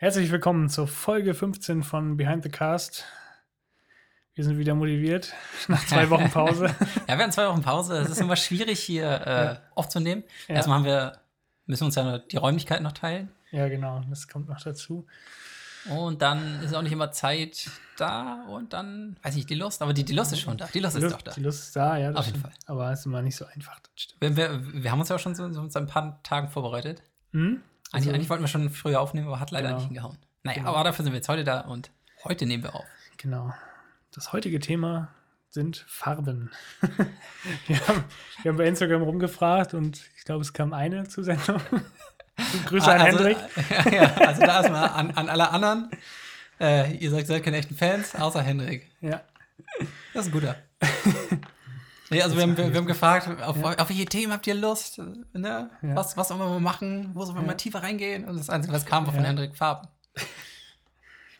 Herzlich willkommen zur Folge 15 von Behind the Cast. Wir sind wieder motiviert nach zwei Wochen Pause. ja, wir hatten zwei Wochen Pause. Es ist immer schwierig, hier äh, ja. aufzunehmen. Ja. Erstmal haben wir, müssen wir uns ja die Räumlichkeit noch teilen. Ja, genau. Das kommt noch dazu. Und dann ist auch nicht immer Zeit da und dann, weiß ich, die Lust, aber die, die Lust ist schon da. Die Lust, die Lust ist doch da. Die Lust ist da, ja. Auf jeden Fall. Aber es ist immer nicht so einfach. Wir, wir, wir, haben uns ja auch schon so, so ein paar Tagen vorbereitet. Mhm. Also, eigentlich, eigentlich, wollten wir schon früher aufnehmen, aber hat leider genau. nicht hingehauen. Naja, genau. aber dafür sind wir jetzt heute da und heute nehmen wir auf. Genau. Das heutige Thema sind Farben. wir, haben, wir haben bei Instagram rumgefragt und ich glaube, es kam eine Zusendung. Grüße an also, Hendrik. Ja, ja, also da erstmal an, an alle anderen. Äh, ihr seid, seid keine echten Fans, außer Hendrik. Ja. Das ist ein guter. Nee, also wir haben, wir, haben gefragt, auf, ja. auf welche Themen habt ihr Lust? Ne? Ja. Was, was sollen wir mal machen? Wo sollen wir ja. mal tiefer reingehen? Und das Einzige, was kam, war von Hendrik Farben.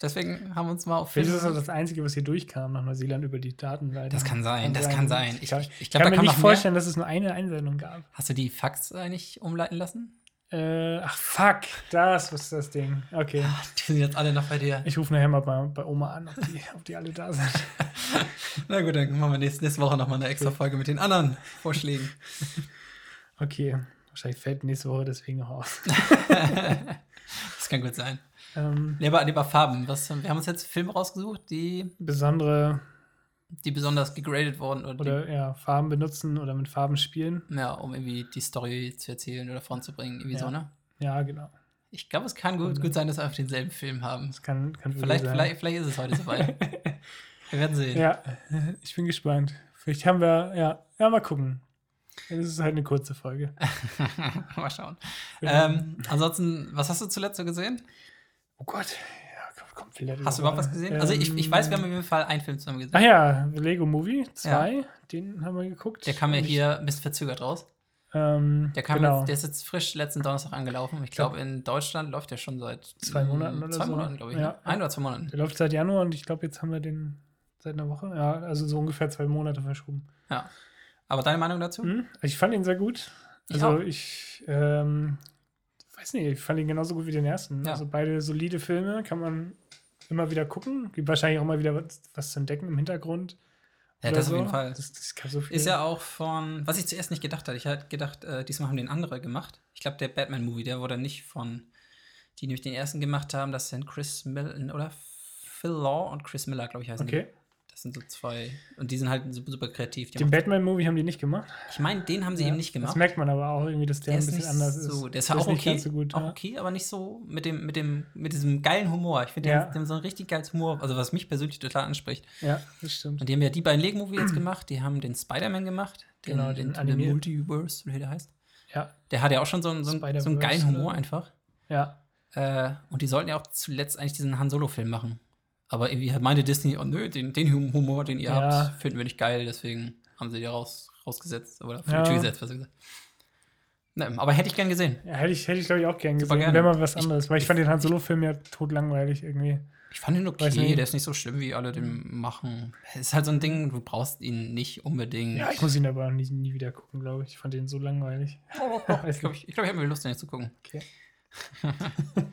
Deswegen haben wir uns mal auf Vielleicht ist das das Einzige, was hier durchkam nach Neuseeland über die Datenseite. Das kann sein, das kann sein. Ich, ich, ich glaub, kann mir nicht vorstellen, mehr. dass es nur eine Einsendung gab. Hast du die Fax eigentlich umleiten lassen? Äh, ach fuck, das ist das Ding. Okay. Ach, die sind jetzt alle noch bei dir. Ich rufe nachher mal bei, bei Oma an, ob die, ob die alle da sind. Na gut, dann machen wir nächste, nächste Woche nochmal eine extra Folge mit den anderen Vorschlägen. Okay, wahrscheinlich fällt nächste Woche deswegen noch aus. das kann gut sein. Ähm, lieber, lieber Farben. Was, wir haben uns jetzt Filme rausgesucht, die. Besondere die besonders gegradet wurden. Oder, oder ja, Farben benutzen oder mit Farben spielen. Ja, um irgendwie die Story zu erzählen oder voranzubringen, irgendwie ja. so, ne? Ja, genau. Ich glaube, es kann gut, gut sein, dass wir auf denselben Film haben. Es kann, kann vielleicht, sein. vielleicht, vielleicht ist es heute soweit. Wir werden sehen. Ja, ich bin gespannt. Vielleicht haben wir, ja, ja, mal gucken. Das ist halt eine kurze Folge. mal schauen. Ähm, ansonsten, was hast du zuletzt so gesehen? Oh Gott, kommt Hast du überhaupt was gesehen? Ähm, also ich, ich weiß, wir haben auf jeden Fall einen Film zusammen gesehen. Ach ja, Lego Movie 2, ja. den haben wir geguckt. Der kam ja hier ein bisschen verzögert raus. Ähm, der, kam genau. jetzt, der ist jetzt frisch letzten Donnerstag angelaufen. Ich glaube, in Deutschland läuft der schon seit zwei Monaten oder zwei so. Monaten, glaube ich. Ja. Ein oder zwei Monaten. Der läuft seit Januar und ich glaube, jetzt haben wir den seit einer Woche. Ja, also so ungefähr zwei Monate verschoben. Ja. Aber deine Meinung dazu? Mhm. Ich fand ihn sehr gut. Also ich, ich ähm, weiß nicht, ich fand ihn genauso gut wie den ersten. Ja. Also beide solide Filme, kann man immer wieder gucken. Gibt wahrscheinlich auch mal wieder was, was zu entdecken im Hintergrund. Ja, das so. auf jeden Fall. Das, das so ist ja auch von, was ich zuerst nicht gedacht hatte. Ich hatte gedacht, äh, diesmal haben den andere gemacht. Ich glaube, der Batman-Movie, der wurde nicht von, die nämlich den ersten gemacht haben. Das sind Chris Miller oder Phil Law und Chris Miller, glaube ich, heißen okay. die. Das sind so zwei. Und die sind halt super, super kreativ. Die den Batman-Movie haben die nicht gemacht? Ich meine, den haben sie ja, eben nicht gemacht. Das merkt man aber auch irgendwie, dass der, der ein bisschen anders ist. So, der ist, der auch okay. So gut, auch ja. okay, aber nicht so mit dem, mit dem, mit diesem geilen Humor. Ich finde, ja. die, haben so ein richtig geiles Humor, also was mich persönlich total anspricht. Ja, das stimmt. Und die haben ja die beiden Lego-Movie jetzt gemacht, die haben den Spider-Man gemacht. Den, genau, den, den, den Multiverse, wie der heißt. Ja. Der hat ja auch schon so, einen, so, so einen geilen Humor einfach. Ja. Äh, und die sollten ja auch zuletzt eigentlich diesen Han Solo-Film machen. Aber irgendwie meinte Disney, oh nö, den, den Humor, den ihr ja. habt, finden wir nicht geil, deswegen haben sie die raus, rausgesetzt oder vor ja. die Tür gesetzt, was gesagt. Ne, aber hätte ich gern gesehen. Ja, hätte ich, hätte ich glaube ich, auch gern gesehen. Wäre mal was anderes. Ich, weil ich, fand den Han Solo-Film ja totlangweilig irgendwie. Ich fand ihn okay, der ist nicht so schlimm, wie alle den machen. Es ist halt so ein Ding, du brauchst ihn nicht unbedingt. Ja, ich muss ihn aber nie, nie wieder gucken, glaube ich. Ich fand ihn so langweilig. ich glaube, ich, glaub, ich habe mir Lust, den jetzt zu gucken. Okay.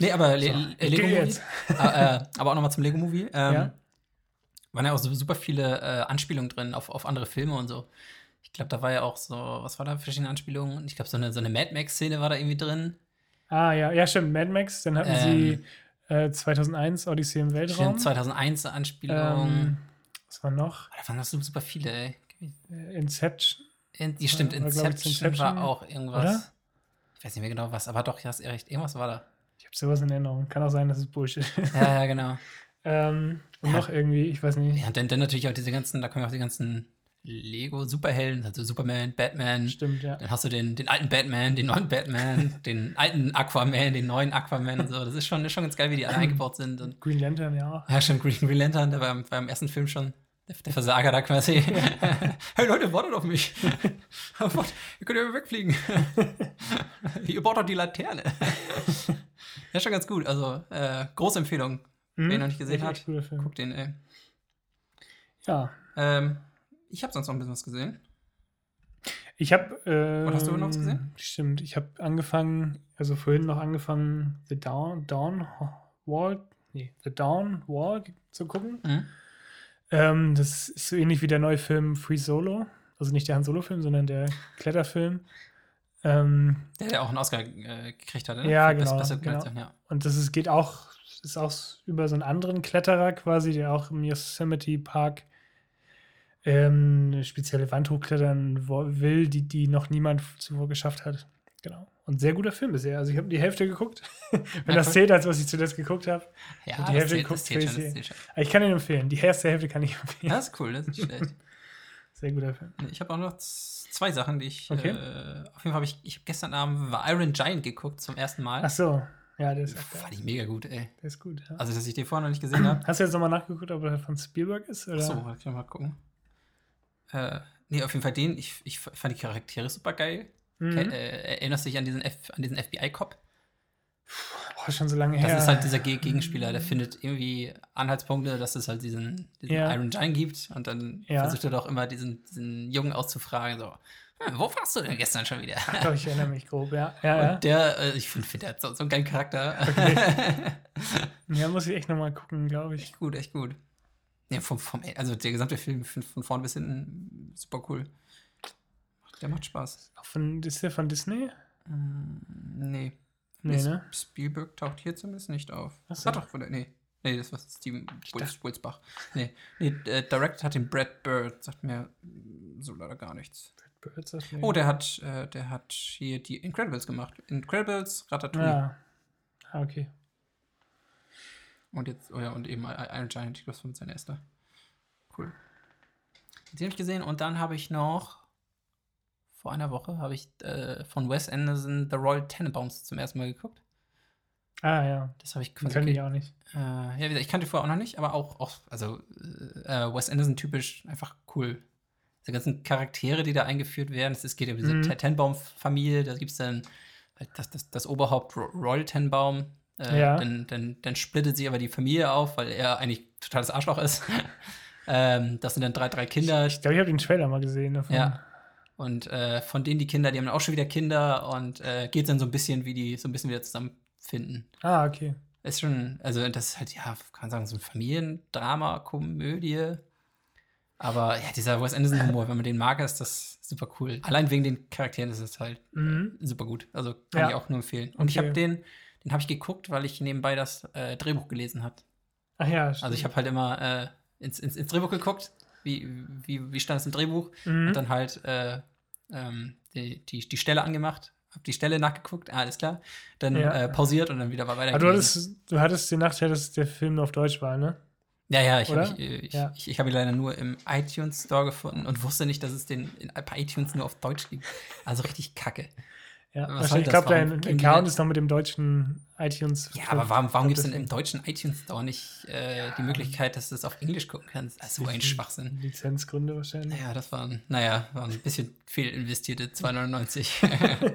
Nee, aber so, Le Lego Movie. Ah, äh, aber auch nochmal zum Lego Movie. Ähm, ja. Waren ja auch so super viele äh, Anspielungen drin auf, auf andere Filme und so. Ich glaube, da war ja auch so, was war da verschiedene Anspielungen? Ich glaube, so eine, so eine Mad Max-Szene war da irgendwie drin. Ah, ja, ja, stimmt, Mad Max. Dann hatten ähm, sie äh, 2001 Odyssey im Weltraum. Stimmt, 2001 Anspielung. Ähm, was war noch? Da waren das super viele, ey. Äh, Inception. In, die stimmt, Inception, war, Inception war auch irgendwas. Oder? Ich weiß nicht mehr genau was, aber doch, ja, hast recht. Irgendwas war da. Habe sowas in Erinnerung. Kann auch sein, dass es Bullshit ist. Ja, ja, genau. ähm, und ja. noch irgendwie, ich weiß nicht. Ja, und dann, dann natürlich auch diese ganzen, da kommen auch die ganzen Lego-Superhelden, also Superman, Batman. Stimmt, ja. Dann hast du den, den alten Batman, den neuen Batman, den alten Aquaman, den neuen Aquaman und so. Das ist schon, ist schon ganz geil, wie die alle eingebaut sind. Und Green Lantern, ja. Ja, stimmt, Green, Green Lantern, der war, war im ersten Film schon der, der Versager da quasi. hey Leute, wartet auf mich. Ihr könnt ja wegfliegen. Ihr baut doch die Laterne. Ja, schon ganz gut. Also, äh, große Empfehlung. Mhm, Wer ihn noch nicht gesehen hat, guckt den, ey. Ja. Ähm, ich habe sonst noch ein bisschen was gesehen. Ich habe. Äh, Und hast du noch was gesehen? Stimmt. Ich habe angefangen, also vorhin noch angefangen, The Dawn, Dawn Wall, nee, The Dawn Wall zu gucken. Mhm. Ähm, das ist so ähnlich wie der neue Film Free Solo. Also nicht der Han Solo-Film, sondern der Kletterfilm. Ähm, der, der auch einen Oscar äh, gekriegt hat, ne? Ja, genau. Best, genau. ja. Und das ist, geht auch, ist auch über so einen anderen Kletterer quasi, der auch im Yosemite Park ähm, eine spezielle Wand hochklettern will, die, die noch niemand zuvor geschafft hat. Genau. Und sehr guter Film bisher. Also ich habe die Hälfte geguckt. Wenn das zählt, als was ich zuletzt geguckt habe. Ja, die Hälfte zählt, geguckt, zählt schon, ich kann ihn empfehlen. Die erste Hälfte kann ich empfehlen. Das ist cool, das ist nicht schlecht. Sehr guter Film. Ich habe auch noch zwei Sachen, die ich. Okay. Äh, auf jeden Fall habe ich, ich hab gestern Abend Iron Giant geguckt zum ersten Mal. Ach so. Ja, der ist auch Fand ich mega gut, ey. Der ist gut, ja. Also, dass ich den vorher noch nicht gesehen habe. Hast du jetzt nochmal nachgeguckt, ob er von Spielberg ist? Oder? Achso, kann ich mal gucken. Äh, nee, auf jeden Fall den. Ich, ich fand die Charaktere super geil. Mhm. Äh, erinnerst du dich an diesen, diesen FBI-Cop? Oh, schon so lange her. Das ist halt dieser Gegenspieler, der findet irgendwie Anhaltspunkte, dass es halt diesen, diesen ja. Iron Giant gibt. Und dann ja. versucht er doch immer diesen, diesen Jungen auszufragen, so, hm, wo warst du denn gestern schon wieder? Ach, doch, ich erinnere mich grob, ja. ja, und der, äh, ich finde, find, der hat so, so einen geilen Charakter. Okay. ja, muss ich echt nochmal gucken, glaube ich. Echt gut, echt gut. Ja, vom, vom, also der gesamte Film von, vorn bis hinten super cool. Der macht Spaß. Von, ist der von Disney? Mm, nee. Nee, ne? Spielberg taucht hier zumindest nicht auf. Achso. Hat doch, von der, nee. Nee, das war Steven Spulzbach. Nee, nee äh, Direct hat den Brad Bird, sagt mir so leider gar nichts. Brad Bird sagt mir. Oh, der hat, äh, der hat hier die Incredibles gemacht. Incredibles, Ratatouille. Ja. Ah, okay. Und jetzt, oh ja, und eben Iron Giant, ich glaube, das war sein erster. Cool. Den habe ich gesehen und dann habe ich noch vor einer Woche habe ich äh, von Wes Anderson The Royal Tenenbaums zum ersten Mal geguckt. Ah ja. Das habe ich quasi. Kannte ich auch nicht. Äh, ja, ich kannte vorher auch noch nicht, aber auch, auch also äh, Wes Anderson typisch einfach cool. Diese ganzen Charaktere, die da eingeführt werden, es geht um diese mhm. Tenbaum-Familie, da gibt es dann halt das, das, das Oberhaupt Royal Tenbaum. Äh, ja. dann, dann, dann splittet sich aber die Familie auf, weil er eigentlich totales Arschloch ist. ähm, das sind dann drei, drei Kinder. Ich glaube, ich habe den Trailer mal gesehen davon. Ja. Und äh, von denen die Kinder, die haben dann auch schon wieder Kinder und äh, geht dann so ein bisschen, wie die so ein bisschen wieder zusammenfinden. Ah, okay. Ist schon, also das ist halt, ja, kann man sagen, so ein Familiendrama, Komödie. Aber ja, dieser Wes Anderson-Humor, wenn man den mag, ist das super cool. Allein wegen den Charakteren ist es halt mhm. super gut. Also kann ja. ich auch nur empfehlen. Und okay. ich habe den, den habe ich geguckt, weil ich nebenbei das äh, Drehbuch gelesen habe. Ach ja, stimmt. Also ich habe halt immer äh, ins, ins, ins, Drehbuch geguckt, wie, wie, wie stand es im Drehbuch mhm. und dann halt äh, ähm, die, die, die Stelle angemacht, hab die Stelle nachgeguckt, ah, alles klar, dann ja. äh, pausiert und dann wieder weiter. Aber du hattest, du hattest den Nachteil, dass der Film nur auf Deutsch war, ne? Ja, ja, ich habe ich, ja. ich, ich hab ihn leider nur im iTunes Store gefunden und wusste nicht, dass es den bei iTunes nur auf Deutsch gibt. Also richtig kacke. Ja, Was ich glaube, dein Account ist noch mit dem deutschen iTunes. Ja, aber warum, warum gibt es denn im deutschen iTunes Store nicht äh, die Möglichkeit, dass du es auf Englisch gucken kannst? Das ist so ein Schwachsinn. Lizenzgründe wahrscheinlich. Ja, das waren, naja, waren ein bisschen fehlinvestierte 2,99.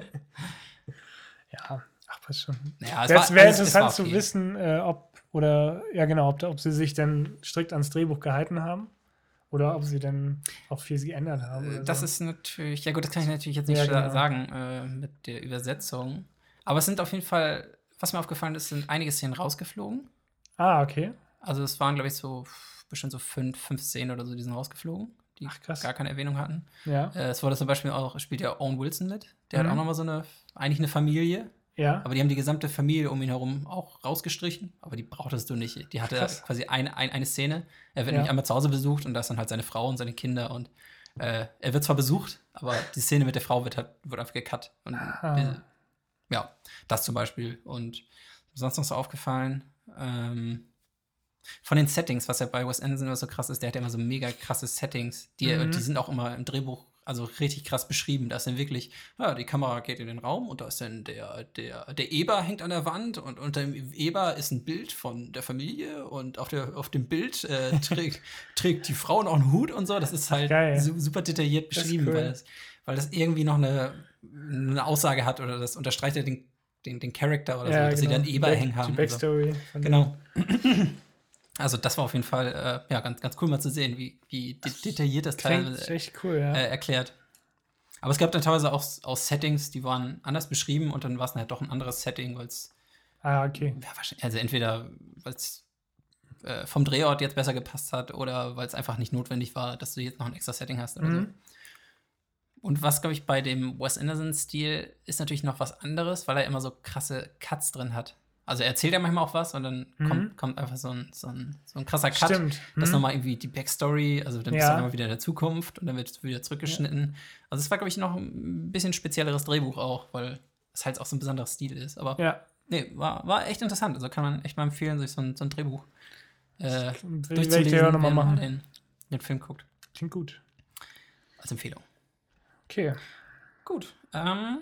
ja, ach, was schon. Ja, es wäre wär interessant zu wissen, äh, ob, oder, ja, genau, ob, ob sie sich denn strikt ans Drehbuch gehalten haben. Oder ob sie dann auch viel geändert haben. das so. ist natürlich, ja gut, das kann ich natürlich jetzt nicht ja, genau. sagen äh, mit der Übersetzung. Aber es sind auf jeden Fall, was mir aufgefallen ist, sind einige Szenen rausgeflogen. Ah, okay. Also es waren, glaube ich, so bestimmt so fünf, fünf Szenen oder so, die sind rausgeflogen, die Ach, gar keine Erwähnung hatten. Ja. Äh, es wurde zum Beispiel auch, spielt ja Owen Wilson mit. Der mhm. hat auch nochmal so eine, eigentlich eine Familie. Ja. Aber die haben die gesamte Familie um ihn herum auch rausgestrichen, aber die brauchtest du nicht. Die hatte Krass. quasi eine, ein, eine Szene. Er wird ja. nämlich einmal zu Hause besucht und da ist dann halt seine Frau und seine Kinder und äh, er wird zwar besucht, aber die Szene mit der Frau wird halt wird einfach gecut. Und äh, ja, das zum Beispiel. Und sonst noch so aufgefallen. Ähm, von den Settings, was ja bei Wes Anderson immer so krass ist, der hat ja immer so mega krasse Settings. Die, mhm. die sind auch immer im Drehbuch also richtig krass beschrieben. Da ist dann wirklich, ja, die Kamera geht in den Raum und da ist dann der, der, der Eber hängt an der Wand und unter dem Eber ist ein Bild von der Familie und auf, der, auf dem Bild äh, trägt, trägt die Frau noch einen Hut und so. Das ist halt Geil. super detailliert beschrieben, cool. weil, das, weil das irgendwie noch eine, eine Aussage hat oder das unterstreicht ja den, den, den Charakter oder ja, so, dass genau. sie dann Eber hängen haben. Die Backstory. So. Genau. Also das war auf jeden Fall äh, ja, ganz, ganz cool mal zu sehen, wie, wie de detailliert das Teil echt cool, ja. äh, erklärt. Aber es gab dann teilweise auch, auch Settings, die waren anders beschrieben und dann war es halt doch ein anderes Setting, weil es. Ah, okay. Ja, also entweder, weil es äh, vom Drehort jetzt besser gepasst hat oder weil es einfach nicht notwendig war, dass du jetzt noch ein extra Setting hast oder mhm. so. Und was, glaube ich, bei dem Wes Anderson-Stil ist natürlich noch was anderes, weil er immer so krasse Cuts drin hat. Also er erzählt ja manchmal auch was und dann mhm. kommt, kommt, einfach so ein, so, ein, so ein krasser Cut. Stimmt. Mhm. Das ist nochmal irgendwie die Backstory, also dann ja. bist du immer wieder in der Zukunft und dann wird es wieder zurückgeschnitten. Ja. Also es war, glaube ich, noch ein bisschen spezielleres Drehbuch auch, weil es halt auch so ein besonderer Stil ist. Aber ja. nee, war, war echt interessant. Also kann man echt mal empfehlen, sich so ein, so ein Drehbuch äh, durchzulesen, ich ja nochmal machen. Den, den Film guckt. Klingt gut. Als Empfehlung. Okay. Gut. Ähm,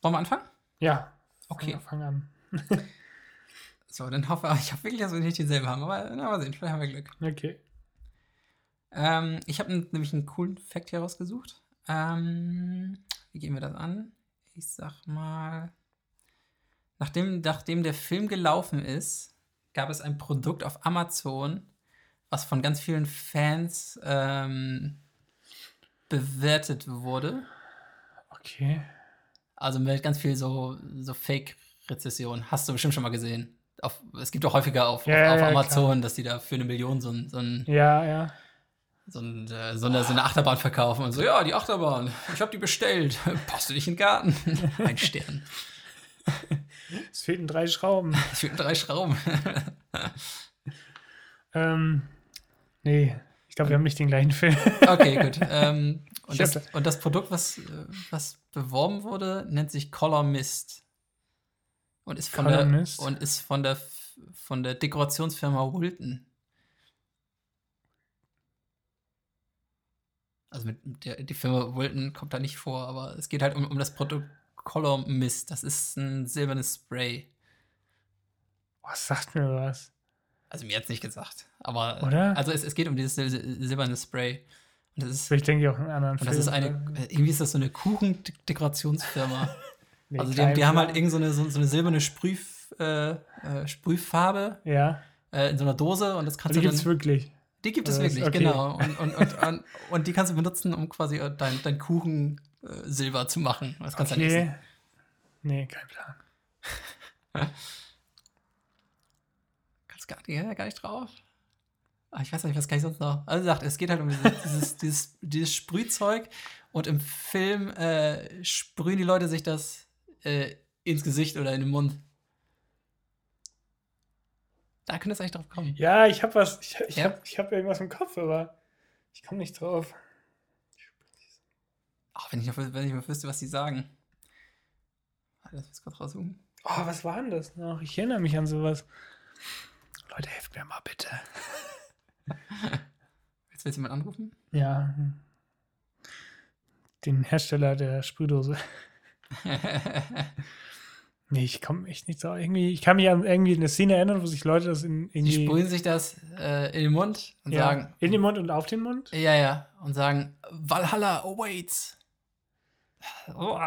wollen wir anfangen? Ja. Okay. Fang an. so, dann hoffe ich, hoffe wirklich, dass wir nicht denselben haben, aber na, mal sehen, vielleicht haben wir Glück. Okay. Ähm, ich habe nämlich einen coolen Fact hier rausgesucht. Ähm, wie gehen wir das an? Ich sag mal, nachdem, nachdem der Film gelaufen ist, gab es ein Produkt auf Amazon, was von ganz vielen Fans ähm, bewertet wurde. Okay. Also mit ganz viel so, so Fake-Rezession. Hast du bestimmt schon mal gesehen. Auf, es gibt auch häufiger auf, ja, auf, auf ja, Amazon, klar. dass die da für eine Million so ein, so ein ja, ja. So, ein, äh, so, eine, so, eine, Achterbahn verkaufen und so, ja, die Achterbahn, ich habe die bestellt. Passt du dich in den Garten? ein Stern. Es fehlten drei Schrauben. Es fehlten drei Schrauben. ähm, nee, ich glaube, wir haben nicht den gleichen Film. Okay, gut. Ähm, und, das, und, das, Produkt, was, was beworben wurde, nennt sich Color Mist. Und ist von, Color der. Und ist von, der, von der Dekorationsfirma Wilton. Also mit der, die Firma Wilton kommt da nicht vor, aber es geht halt um, um das Produkt Color Mist. Das ist ein silbernes Spray. Was sagt mir was? Also mir hat es nicht gesagt. Aber Oder? also es, es geht um dieses sil silberne Spray. Und das ist, ich denke auch einen anderen und das ist eine, irgendwie ist das so eine Kuchendekorationsfirma. nee, also die, die haben halt irgend so eine, so, so eine silberne Sprüh, äh, äh, Sprühfarbe ja. äh, in so einer Dose und das kannst und die du. Die gibt es wirklich. Die gibt es wirklich, okay. genau. Und, und, und, und, die kannst du benutzen, um quasi dein, dein Kuchen äh, Silber zu machen. Das kannst okay. du nicht. Nee, kein Plan. Kannst gar nicht, gar nicht drauf. Ah, ich weiß nicht, was kann ich sonst noch? Also sagt, es geht halt um dieses, dieses, dieses, dieses Sprühzeug und im Film äh, sprühen die Leute sich das äh, ins Gesicht oder in den Mund. Da könnte es eigentlich drauf kommen. Ja, ich habe was, ich, ich ja? habe hab irgendwas im Kopf, aber ich komme nicht drauf. Ach, wenn ich noch, wenn ich noch wüsste, was sie sagen. Das muss gerade raussuchen. Oh, was war denn das noch? Ich erinnere mich an sowas. Leute, helft mir mal bitte. Jetzt willst du jemand anrufen? Ja. Den Hersteller der Sprühdose. nee, ich komme echt nicht so. Irgendwie, ich kann mich an irgendwie eine Szene erinnern, wo sich Leute das in irgendwie. Die sprühen sich das äh, in den Mund und ja, sagen. In den Mund und auf den Mund? Ja, ja. Und sagen, Valhalla awaits. Oh,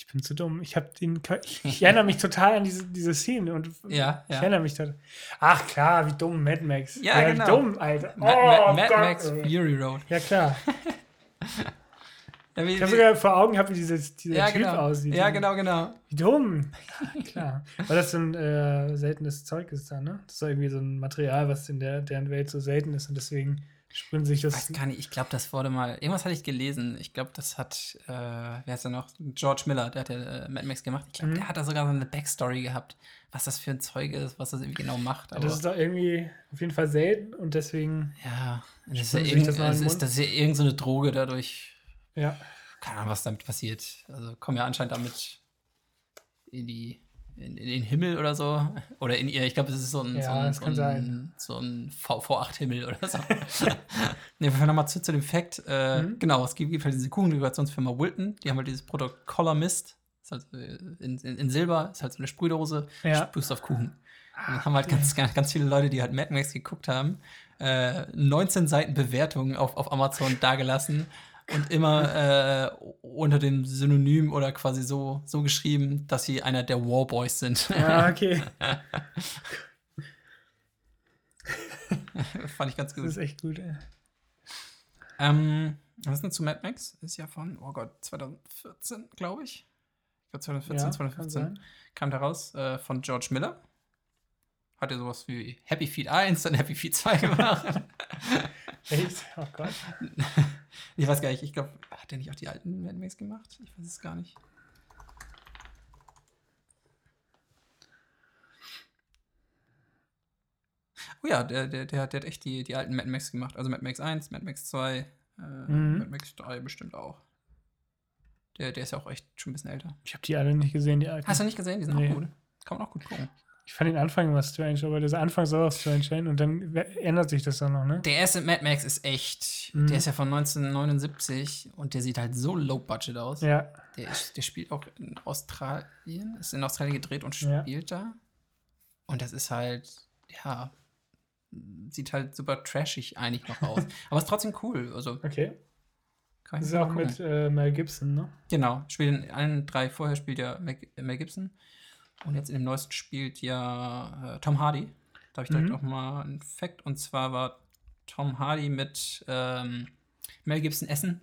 ich bin zu dumm. Ich habe den. Ich, ich, erinnere mich total an diese, diese Szene und ja, ich ja. erinnere mich da. Ach klar, wie dumm Mad Max. Ja, ja genau. Wie dumm, Alter. Oh, Mad, Mad Max Fury Road. Ja, klar. wie, ich habe sogar vor Augen, wie dieses, dieser ja, Typ genau. aussieht. Ja, genau, genau. Wie dumm. Klar. Weil das so ein äh, seltenes Zeug ist da, ne? Das ist irgendwie so ein Material, was in der, deren Welt so selten ist und deswegen Spüren sich das. Ich weiß gar nicht, ich glaube, das wurde mal. Irgendwas hatte ich gelesen. Ich glaube, das hat, äh, wer heißt der noch? George Miller, der hat ja äh, Mad Max gemacht. Ich glaube, mhm. der hat da sogar so eine Backstory gehabt, was das für ein Zeug ist, was das irgendwie genau macht. Aber das ist doch irgendwie auf jeden Fall selten und deswegen. Ja, das ist ja, irgend, das, das, ist, das ist ja irgendeine Droge dadurch. Ja. Keine Ahnung, was damit passiert. Also kommen ja anscheinend damit in die in, in, den Himmel oder so. Oder in ihr, ich glaube, es ist so ein, ja, so ein, so ein, so ein V8-Himmel oder so. ne, wir nochmal zu, zu dem Fakt. Äh, mhm. Genau, es gibt, gibt halt diese Kuchendekorationsfirma Wilton, die haben halt dieses Produkt Color Mist. Ist halt äh, in, in, in, Silber, ist halt so eine Sprühdose, ja. sprühst auf Kuchen. Und dann haben halt ganz, ganz, ganz viele Leute, die halt Mad Max geguckt haben, äh, 19 Seiten Bewertungen auf, auf Amazon dagelassen und immer äh, unter dem Synonym oder quasi so, so geschrieben, dass sie einer der Warboys sind. Ja, okay. Fand ich ganz gut. Das ist echt gut, ey. Ähm, was ist denn zu Mad Max? Ist ja von, oh Gott, 2014, glaube ich. Ich glaube 2014, ja, 2015 kam da raus äh, von George Miller. Hat er sowas wie Happy Feet 1 und Happy Feet 2 gemacht. Echt? Oh Gott. Ich weiß gar nicht, ich glaube, hat er nicht auch die alten Mad Max gemacht? Ich weiß es gar nicht. Oh ja, der, der, der, der hat echt die, die alten Mad Max gemacht. Also Mad Max 1, Mad Max 2, äh, mhm. Mad Max 3 bestimmt auch. Der, der ist ja auch echt schon ein bisschen älter. Ich habe die alle nicht gesehen, die alten. Hast du nicht gesehen? Die sind nee. auch gut. Kann man auch gut gucken. Ich fand den Anfang immer strange, aber der Anfang soll auch strange sein und dann ändert sich das dann noch, ne? Der erste Mad Max ist echt, mhm. der ist ja von 1979 und der sieht halt so low budget aus. Ja. Der, ist, der spielt auch in Australien, ist in Australien gedreht und spielt ja. da. Und das ist halt, ja, sieht halt super trashig eigentlich noch aus. Aber ist trotzdem cool. Also, okay. das ist auch mit äh, Mel Gibson, ne? Genau. Spielt in allen drei vorher spielt ja Mel Gibson. Und jetzt in dem neuesten spielt ja äh, Tom Hardy. Da habe ich direkt mhm. auch mal einen Fact. Und zwar war Tom Hardy mit ähm, Mel Gibson essen,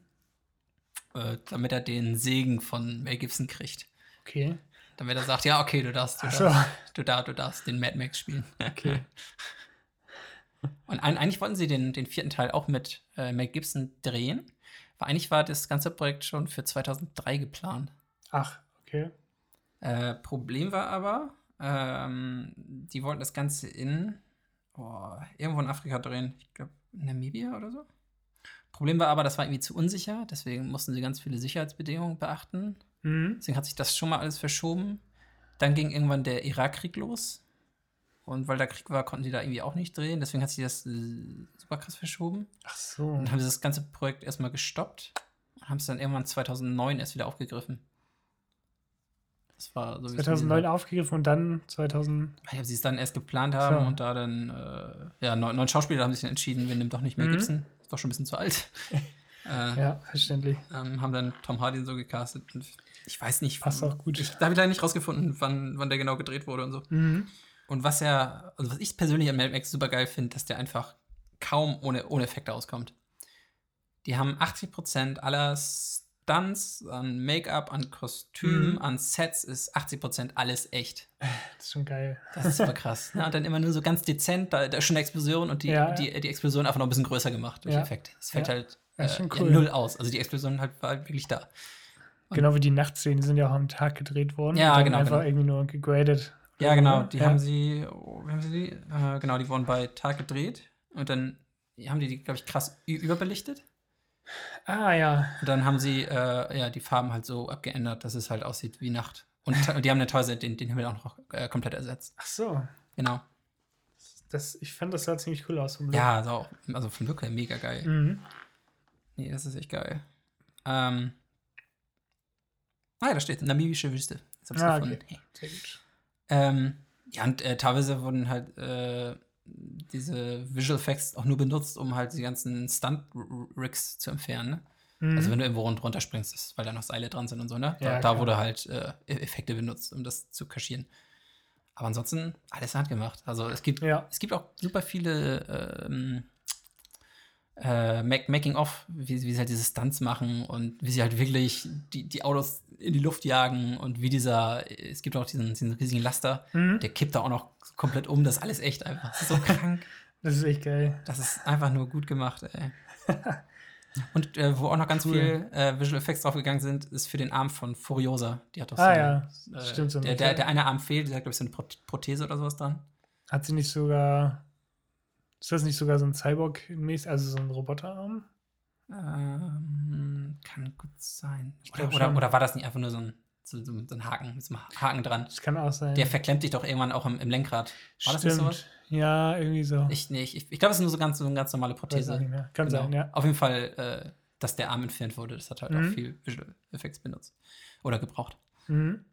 äh, damit er den Segen von Mel Gibson kriegt. Okay. Damit er sagt, ja, okay, du darfst, du, darfst, du, darfst, du darfst den Mad Max spielen. Okay. Und eigentlich wollten sie den, den vierten Teil auch mit äh, Mel Gibson drehen. Weil eigentlich war das ganze Projekt schon für 2003 geplant. Ach, okay. Äh, Problem war aber, ähm, die wollten das Ganze in oh, irgendwo in Afrika drehen. Ich glaube, Namibia oder so. Problem war aber, das war irgendwie zu unsicher. Deswegen mussten sie ganz viele Sicherheitsbedingungen beachten. Mhm. Deswegen hat sich das schon mal alles verschoben. Dann ging irgendwann der Irakkrieg los. Und weil da Krieg war, konnten die da irgendwie auch nicht drehen. Deswegen hat sich das äh, super krass verschoben. Ach so. Und dann haben sie das ganze Projekt erstmal gestoppt und haben es dann irgendwann 2009 erst wieder aufgegriffen. Das war so 2009 aufgegriffen und dann 2000. Ja, sie es dann erst geplant haben so. und da dann, äh, ja, neun, neun, Schauspieler haben sich dann entschieden, wir nehmen doch nicht mehr mhm. Gibson. Ist doch schon ein bisschen zu alt. äh, ja, verständlich. Ähm, haben dann Tom Hardy so gecastet. Und ich weiß nicht. Passt auch gut. Ich, da habe ich leider nicht rausgefunden, wann, wann der genau gedreht wurde und so. Mhm. Und was ja, also was ich persönlich an Mad Max super geil finde, dass der einfach kaum ohne, ohne Effekte auskommt. Die haben 80% aller Stunts, an Make-up, an Kostümen, mhm. an Sets ist 80% alles echt. Das ist schon geil. Das ist super krass. Ne? Und dann immer nur so ganz dezent, da, da ist schon eine Explosion und die, ja, die, die Explosion einfach noch ein bisschen größer gemacht durch ja. Effekte. Das fällt ja. halt äh, cool. null aus. Also die Explosion halt, war halt wirklich da. Und genau wie die Nachtszenen, die sind ja auch am Tag gedreht worden. Ja, genau. Einfach genau. irgendwie nur gegradet ja, genau. Die haben sie, oh, wie haben sie die? Äh, genau, die wurden bei Tag gedreht und dann haben die die, glaube ich, krass überbelichtet. Ah, ja. Und dann haben sie äh, ja, die Farben halt so abgeändert, dass es halt aussieht wie Nacht. Und, die haben eine teilweise den, den Himmel auch noch äh, komplett ersetzt. Ach so. Genau. Das, ich fand, das sah ziemlich cool aus. Vom Look. Ja, also, auch, also vom Look her mega geil. Mhm. Nee, das ist echt geil. Ähm. Ah ja, da steht namibische Wüste. Das hab ich ah, gefunden. Okay. Sehr gut. Ähm, ja, und äh, teilweise wurden halt äh, diese Visual Effects auch nur benutzt, um halt die ganzen Stunt-Rigs zu entfernen. Ne? Mhm. Also wenn du irgendwo rund runterspringst, ist, weil da noch Seile dran sind und so, ne? Da, ja, da wurde halt äh, e-, Effekte benutzt, um das zu kaschieren. Aber ansonsten alles handgemacht. Also es gibt, ja. es gibt auch super viele ähm, äh, Making-of, wie, wie, sie halt diese Stunts machen und wie sie halt wirklich die, die Autos in die Luft jagen und wie dieser, es gibt auch diesen, diesen riesigen Laster, mhm. der kippt da auch noch komplett um. Das ist alles echt einfach. Das ist so krank. Das ist echt geil. Das ist einfach nur gut gemacht, ey. Und äh, wo auch noch ganz cool. viel äh, Visual Effects draufgegangen sind, ist für den Arm von Furiosa. Die hat doch ah, so ja. Äh, Stimmt so der, der, der, eine Arm fehlt, die hat, glaube ich, so eine Prothese oder sowas dran. Hat sie nicht sogar. Ist das nicht sogar so ein Cyborg-mäßig, also so ein Roboterarm? Ähm, kann gut sein. Oder, oder, oder, war das nicht einfach nur so ein, so, so ein Haken mit so einem Haken dran? Das kann auch sein. Der verklemmt dich doch irgendwann auch im, im Lenkrad. War Stimmt. das nicht sowas? Ja, irgendwie so. Ich, nee, ich, ich glaube, es ist nur so ganz, so eine ganz normale Prothese. Kann genau. sein, ja. Auf jeden Fall, äh, dass der Arm entfernt wurde, das hat halt mhm. auch viel Visual Effects benutzt. Oder gebraucht. Mhm.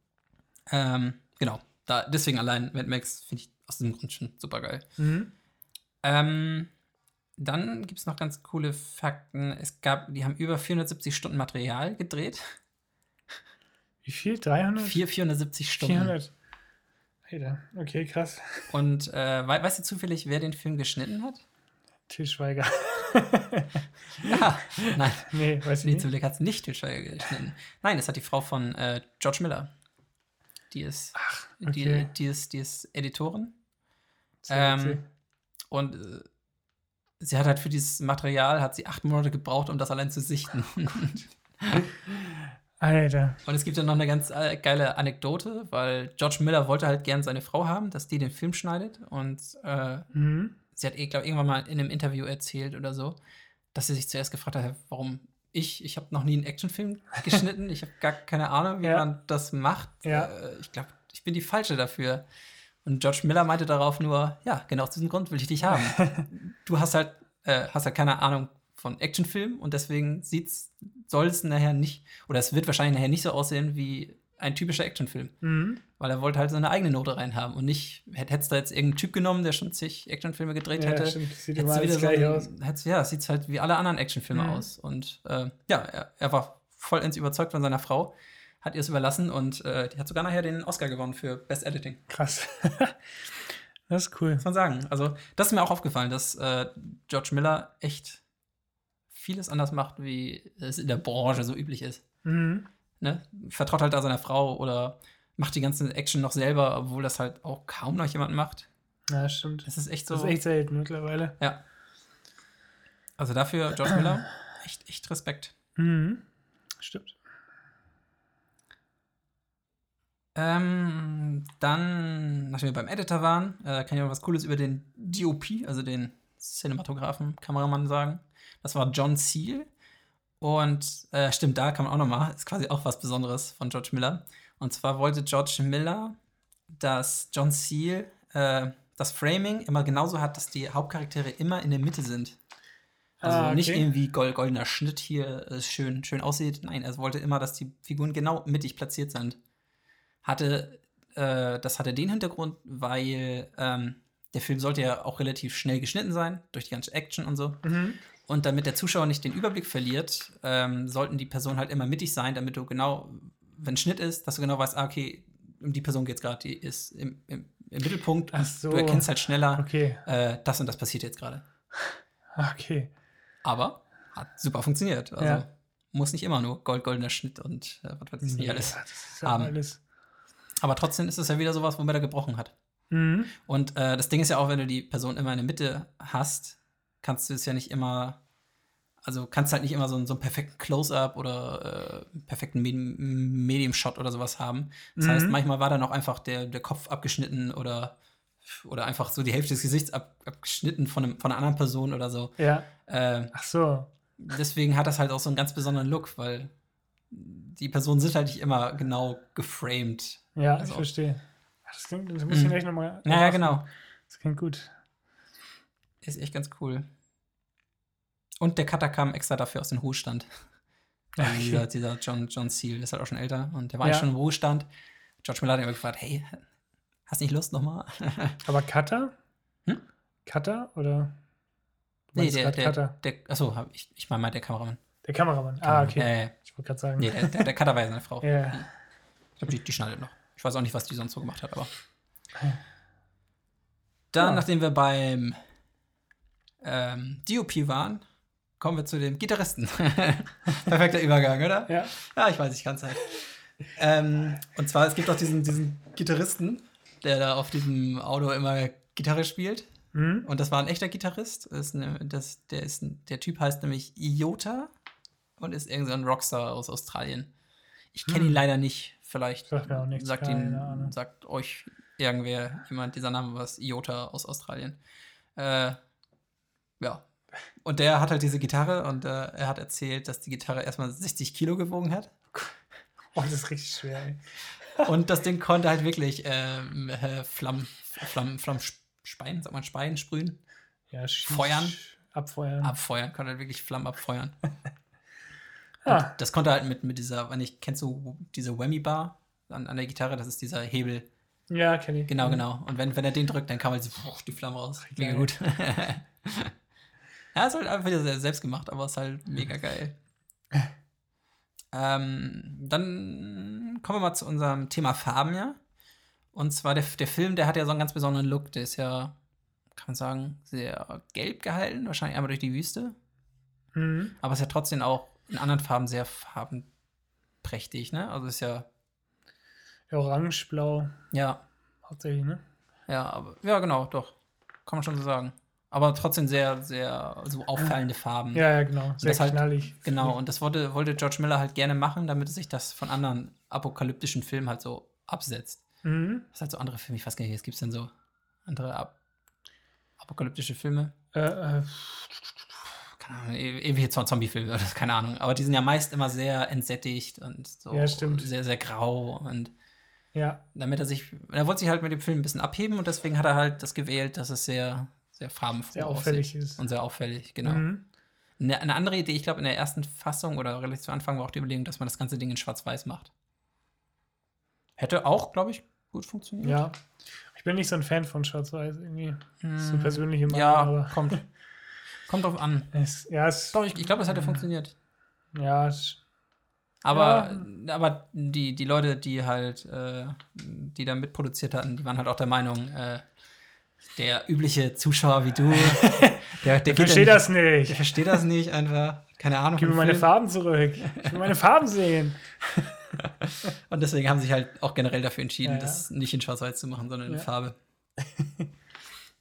Ähm, genau. Da, deswegen allein Mad Max finde ich aus diesem Grund schon super geil. Mhm. Ähm, dann gibt es noch ganz coole Fakten. Es gab, die haben über 470 Stunden Material gedreht. Wie viel? 300? 4, 470 Stunden. 400. Alter, okay, krass. Und äh, weißt du zufällig, wer den Film geschnitten hat? Til Schweiger. ja, nein. Nee, weiß ich nicht. zum Glück hat es nicht Til Schweiger geschnitten. Nein, es hat die Frau von äh, George Miller. Die ist, die, okay. die, ist, die ist Editorin. Ähm. Und äh, sie hat halt für dieses Material hat sie acht Monate gebraucht, um das allein zu sichten. Alter. Und es gibt dann noch eine ganz äh, geile Anekdote, weil George Miller wollte halt gern seine Frau haben, dass die den Film schneidet. Und äh, Mhm. sie hat, eh, glaube irgendwann mal in einem Interview erzählt oder so, dass sie sich zuerst gefragt hat, warum ich, ich habe noch nie einen Actionfilm geschnitten, ich habe gar keine Ahnung, wie Ja. man das macht. Ja. Äh, ich glaube, ich bin die Falsche dafür. Und George Miller meinte darauf nur, ja, genau aus diesem Grund will ich dich haben. du hast halt, äh, hast halt keine Ahnung von Actionfilmen und deswegen sieht's, soll es nachher nicht, oder es wird wahrscheinlich nachher nicht so aussehen wie ein typischer Actionfilm. Mhm. Weil er wollte halt seine eigene Note reinhaben und nicht, hätte es da jetzt irgendeinen Typ genommen, der schon zig Actionfilme gedreht Ja, hätte, stimmt. Sieht immer wieder so ein- aus. ja, sieht halt wie alle anderen Actionfilme Mhm. aus. Und äh, ja, er, er war vollends überzeugt von seiner Frau, hat ihr es überlassen und äh, die hat sogar nachher den Oscar gewonnen für Best Editing. Krass. das ist cool. Muss man sagen. Also, das ist mir auch aufgefallen, dass äh, George Miller echt vieles anders macht, wie es in der Branche so üblich ist. Mhm. Ne? Vertraut halt da seiner Frau oder macht die ganze Action noch selber, obwohl das halt auch kaum noch jemand macht. Ja, stimmt. Das ist echt so. Das ist echt selten mittlerweile. Ja. Also dafür, George Miller, echt, echt Respekt. Mhm. Stimmt. Ähm, dann, nachdem wir beim Editor waren, äh, kann ich noch was Cooles über den DOP, also den Cinematografen, Kameramann sagen. Das war John Seal. Und äh, stimmt, da kann man auch noch mal, ist quasi auch was Besonderes von George Miller. Und zwar wollte George Miller, dass John Seal äh, das Framing immer genauso hat, dass die Hauptcharaktere immer in der Mitte sind. Also Ah, nicht okay. irgendwie gold, goldener Schnitt hier äh, schön, schön aussieht. Nein, er wollte immer, dass die Figuren genau mittig platziert sind. Hatte, äh, das hatte den Hintergrund, weil ähm, der Film sollte ja auch relativ schnell geschnitten sein, durch die ganze Action und so. Mhm. Und damit der Zuschauer nicht den Überblick verliert, ähm, sollten die Personen halt immer mittig sein, damit du genau, wenn Schnitt ist, dass du genau weißt, ah, okay, um die Person geht's gerade, die ist im, im, im Mittelpunkt. Ach so. Du erkennst halt schneller, Okay. äh, das und das passiert jetzt gerade. Okay. Aber hat super funktioniert. Also Ja. muss nicht immer nur gold, goldener Schnitt und äh, was weiß ich nicht alles. Ja, das ist ja alles. Aber trotzdem ist es ja wieder sowas, womit er gebrochen hat. Mhm. Und äh, das Ding ist ja auch, wenn du die Person immer in der Mitte hast, kannst du es ja nicht immer, also kannst halt nicht immer so, einen- so einen perfekten Close-up oder äh, perfekten Medi- Medium-Shot oder sowas haben. Das Mhm. heißt, manchmal war dann auch einfach der, der Kopf abgeschnitten oder, oder einfach so die Hälfte des Gesichts ab, abgeschnitten von, einem, von einer anderen Person oder so. Ja. Äh, Ach so. deswegen hat das halt auch so einen ganz besonderen Look, weil die Personen sind halt nicht immer genau geframed. Ja, Also- ich verstehe. Das klingt, das muss ich Mhm. gleich nochmal. Ja, ja, genau. Das klingt gut. Ist echt ganz cool. Und der Cutter kam extra dafür aus dem Ruhestand. Also Okay. dieser, dieser John, John Seal, ist halt auch schon älter und der war Ja. eigentlich schon im Ruhestand. George Miller hat immer gefragt, hey, hast nicht Lust nochmal? Aber Cutter? Hm? Cutter oder? Nee, der, der, Cutter. der, achso, ich, ich meine mal der Kameramann. Der Kameramann. Ah, okay. Äh, Ich wollte gerade sagen. nee, der, der, der Cutter war ja seine Frau. Ja. Ich glaube, die, die schneidet noch. Ich weiß auch nicht, was die sonst so gemacht hat, aber. Dann, Ja. nachdem wir beim ähm, DOP waren, kommen wir zu dem Gitarristen. Perfekter Übergang, oder? Ja. Ja, ich weiß, ich kann es halt. ähm, und zwar, es gibt auch diesen, diesen Gitarristen, der da auf diesem Auto immer Gitarre spielt. Mhm. Und das war ein echter Gitarrist. Das ist eine, das, der, ist, ein- der Typ heißt nämlich Iota und ist irgendein so ein Rockstar aus Australien. Ich kenne ihn leider nicht. Vielleicht Sagt nichts, sagt, ihn, sagt euch irgendwer, jemand dieser Name was, Iota aus Australien. Äh, ja. Und der hat halt diese Gitarre und äh, er hat erzählt, dass die Gitarre erstmal 60 Kilo gewogen hat. Oh, das ist richtig schwer, ey. Und das Ding konnte halt wirklich ähm, äh, Flammen, Flammen, Flammen, Speien, sagt man Speien, sprühen, Ja, Feuern? Abfeuern. abfeuern, konnte halt wirklich Flammen abfeuern. Ah, Das konnte halt mit, mit dieser, wenn ich, kennst du diese Whammy-Bar an, an der Gitarre? Das ist dieser Hebel. ja, kenne ich. Genau, genau. Und wenn, wenn er den drückt, dann kam halt so, die Flamme raus. Mega gut. ja, ist halt einfach wieder sehr selbst gemacht, aber ist halt mega geil. ähm, dann kommen wir mal zu unserem Thema Farben, ja. Und zwar der, der Film, der hat ja so einen ganz besonderen Look. Der ist ja kann man sagen, sehr gelb gehalten, wahrscheinlich einmal durch die Wüste. Mhm. Aber ist ja trotzdem auch in anderen Farben sehr farbenprächtig, ne? Also ist ja. Orange, blau. Ja. Hauptsächlich, ne? Ja, aber ja, genau, doch. Kann man schon so sagen. Aber trotzdem sehr, sehr so auffallende Farben. Ja, ja, genau. Sehr halt, knallig. Genau, und das wollte, wollte George Miller halt gerne machen, damit sich das von anderen apokalyptischen Filmen halt so absetzt. Mhm. Was halt so andere Filme, ich weiß gar nicht, es gibt denn so andere Ap apokalyptische Filme? Äh, äh. Keine Ahnung, e-, irgendwelche Zombie-Filme, keine Ahnung. Aber die sind ja meist immer sehr entsättigt und so ja, stimmt. sehr, sehr grau und ja. Damit er sich, er wollte sich halt mit dem Film ein bisschen abheben und deswegen hat er halt das gewählt, dass es sehr, sehr farbenfroh sehr auffällig ist. Und sehr auffällig, genau. Mhm. Eine, eine, andere Idee, ich glaube, in der ersten Fassung oder relativ zu Anfang war auch die Überlegung, dass man das ganze Ding in Schwarz-Weiß macht. Hätte auch, glaube ich, gut funktioniert. Ja. Ich bin nicht so ein Fan von Schwarz-Weiß irgendwie. Mm. So persönliche Meinung. Ja, aber kommt. kommt drauf an. Es, ja, es, Doch, ich, ich glaube, es hätte funktioniert. Ja, es, aber, ja. aber die, die Leute, die halt, äh, die da mitproduziert hatten, die waren halt auch der Meinung, äh, der übliche Zuschauer wie du, der, der, versteht das nicht. Der versteht das nicht einfach. Keine Ahnung. Gib mir meine Farben zurück. Ich will meine Farben sehen. Und deswegen haben sie sich halt auch generell dafür entschieden, ja, ja. das nicht in Schwarz-Weiß zu machen, sondern in Farbe.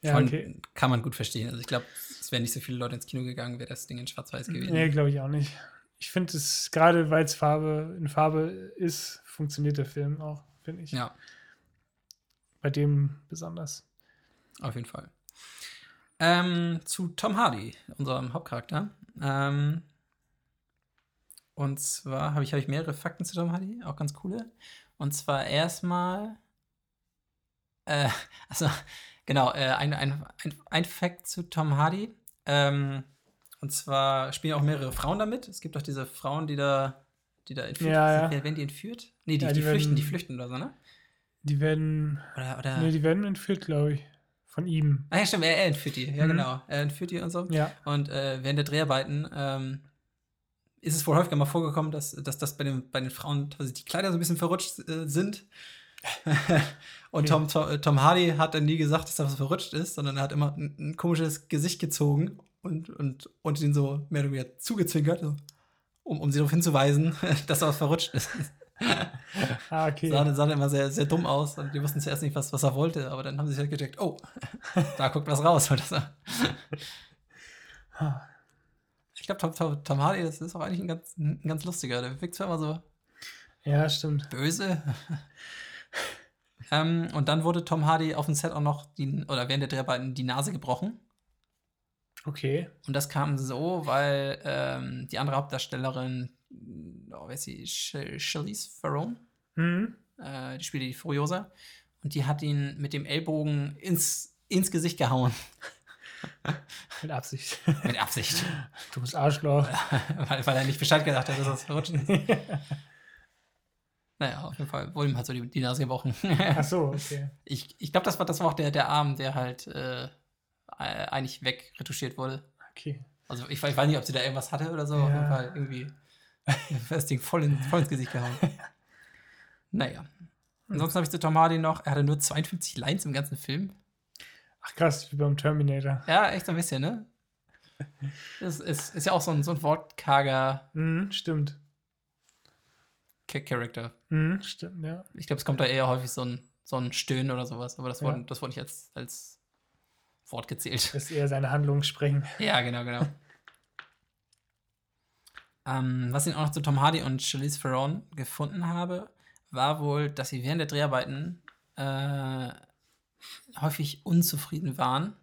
ja, okay. Kann man gut verstehen. Also ich glaube, es wären nicht so viele Leute ins Kino gegangen, wäre das Ding in Schwarz-Weiß gewesen. Nee, glaube ich auch nicht ich finde es, gerade weil es Farbe in Farbe ist, funktioniert der Film auch, finde ich. Ja. Bei dem besonders. Auf jeden Fall. Ähm, zu Tom Hardy, unserem Hauptcharakter. Ähm, und zwar habe ich, hab ich mehrere Fakten zu Tom Hardy, auch ganz coole. Und zwar erstmal, äh, also genau, äh, ein, ein, ein, ein Fakt zu Tom Hardy. Ähm, und zwar spielen auch mehrere Frauen damit. Es gibt auch diese Frauen, die da, die da entführt ja, ja. Werden die entführt? Nee, die, ja, die, die flüchten, werden, die flüchten oder so, ne? Die werden. Oder, oder nee, die werden entführt, glaube ich. Von ihm. Ah ja, stimmt, er, er entführt die. Ja, mhm. genau. Er entführt die und so. Ja. Und äh, während der Dreharbeiten ähm, ist es wohl häufiger mal vorgekommen, dass, dass das bei den, bei den Frauen die Kleider so ein bisschen verrutscht äh, sind. und Tom, Tom, Tom, Hardy hat dann nie gesagt, dass da was verrutscht ist, sondern er hat immer ein, ein komisches Gesicht gezogen und, und, und ihn so mehr oder weniger zugezwinkert, um, um sie darauf hinzuweisen, dass er was verrutscht ist. ah, okay. Sah, sah dann immer sehr, sehr dumm aus und die wussten zuerst nicht, was, was er wollte, aber dann haben sie sich halt gecheckt, oh, da guckt was raus. ich glaube, Tom, Tom, Tom, Hardy, das ist auch eigentlich ein ganz, ein ganz lustiger. Der wirkt zwar immer so ja, stimmt. böse. ähm, und dann wurde Tom Hardy auf dem Set auch noch, die, oder während der Dreharbeiten, die Nase gebrochen. Okay. Und das kam so, weil ähm, die andere Hauptdarstellerin, oh, ist sie? Charlize Theron, mhm. äh, die spielt die Furiosa. Und die hat ihn mit dem Ellbogen ins, ins Gesicht gehauen. Mit Absicht. Mit Absicht. Du bist Arschloch. weil, weil er nicht Bescheid gedacht hat, dass das verrutscht ist. naja, auf jeden Fall wurde ihm halt so die, die Nase gebrochen. Ach so, okay. Ich, ich glaube, das war, das war auch der, der Arm, der halt äh, eigentlich wegretuschiert wurde. Okay. Also ich, ich, weiß nicht, ob sie da irgendwas hatte oder so. Ja. Auf jeden Fall irgendwie das Ding voll, in, voll ins Gesicht gehauen. naja. Ansonsten habe ich zu Tom Hardy noch, er hatte nur 52 Lines im ganzen Film. Ach krass, wie beim Terminator. Ja, echt ein bisschen, ne? Das ist, ist ja auch so ein, so ein wortkarger. Mhm, stimmt. Charakter. Mhm, stimmt, ja. Ich glaube, es kommt da eher häufig so ein, so ein Stöhnen oder sowas, aber das, ja. wurde, das wurde nicht als, als Wort gezählt. Ist eher seine Handlung sprengen. Ja, genau, genau. Ähm, was ich auch noch zu Tom Hardy und Charlize Theron gefunden habe, war wohl, dass sie während der Dreharbeiten äh, häufig unzufrieden waren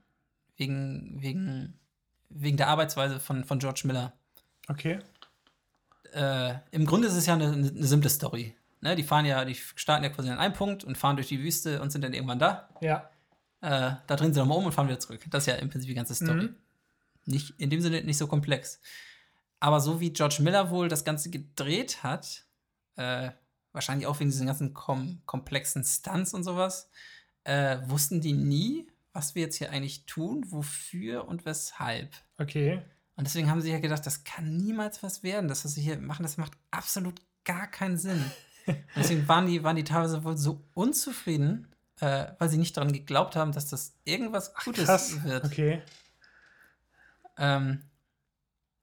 wegen, wegen, wegen der Arbeitsweise von, von George Miller. Okay. Äh, Im Grunde ist es ja eine, eine simple Story. Ne, die fahren ja, die starten ja quasi an einem Punkt und fahren durch die Wüste und sind dann irgendwann da. Ja. Äh, da drehen sie nochmal um und fahren wieder zurück. Das ist ja im Prinzip die ganze Story. Mhm. Nicht, in dem Sinne nicht so komplex. Aber so wie George Miller wohl das Ganze gedreht hat, äh, wahrscheinlich auch wegen diesen ganzen kom komplexen Stunts und sowas, äh, wussten die nie, was wir jetzt hier eigentlich tun, wofür und weshalb. Okay. Und deswegen haben sie ja gedacht, das kann niemals was werden. Das, was sie hier machen, das macht absolut gar keinen Sinn. deswegen waren die, waren die teilweise wohl so unzufrieden, äh, weil sie nicht daran geglaubt haben, dass das irgendwas Gutes Ach, wird. Okay. Ähm,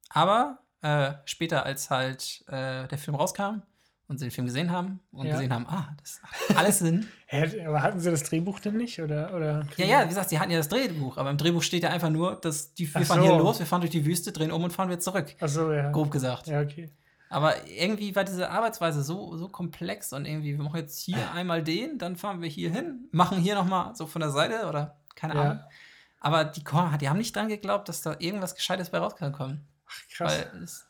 aber äh, später, als halt äh, der Film rauskam und sie den Film gesehen haben und ja. gesehen haben, ah, das hat alles Sinn. aber hatten sie das Drehbuch denn nicht? Oder, oder ja, ja, wie gesagt, sie hatten ja das Drehbuch, aber im Drehbuch steht ja einfach nur, dass die, wir Ach fahren so. hier los, wir fahren durch die Wüste, drehen um und fahren wieder zurück. Ach so, ja. Grob gesagt. Ja, okay. Aber irgendwie war diese Arbeitsweise so, so komplex und irgendwie, wir machen jetzt hier einmal den, dann fahren wir hier hin, machen hier nochmal so von der Seite oder keine ja. Ahnung. Aber die, die haben nicht dran geglaubt, dass da irgendwas Gescheites bei rauskommt. Ach, krass.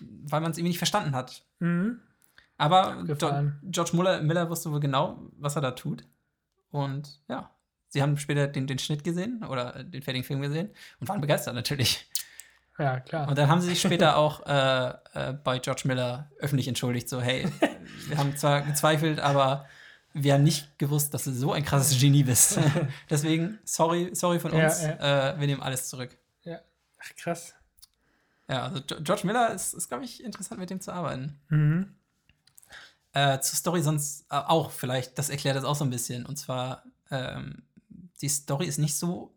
Weil, man es irgendwie nicht verstanden hat. Mhm. Aber George Miller, Miller wusste wohl genau, was er da tut. Und ja, sie haben später den, den Schnitt gesehen oder den fertigen Film gesehen und waren begeistert natürlich. Ja, klar. Und dann haben sie sich später auch äh, äh, bei George Miller öffentlich entschuldigt, so, hey, wir haben zwar gezweifelt, aber wir haben nicht gewusst, dass du so ein krasses Genie bist. Deswegen, sorry, sorry von uns, ja, ja. Äh, wir nehmen alles zurück. Ja, ach krass. Ja, also George Miller ist, ist glaube ich, interessant, mit dem zu arbeiten. Mhm. Äh, zur Story sonst äh, auch vielleicht, das erklärt das auch so ein bisschen. Und zwar, ähm, die Story ist nicht so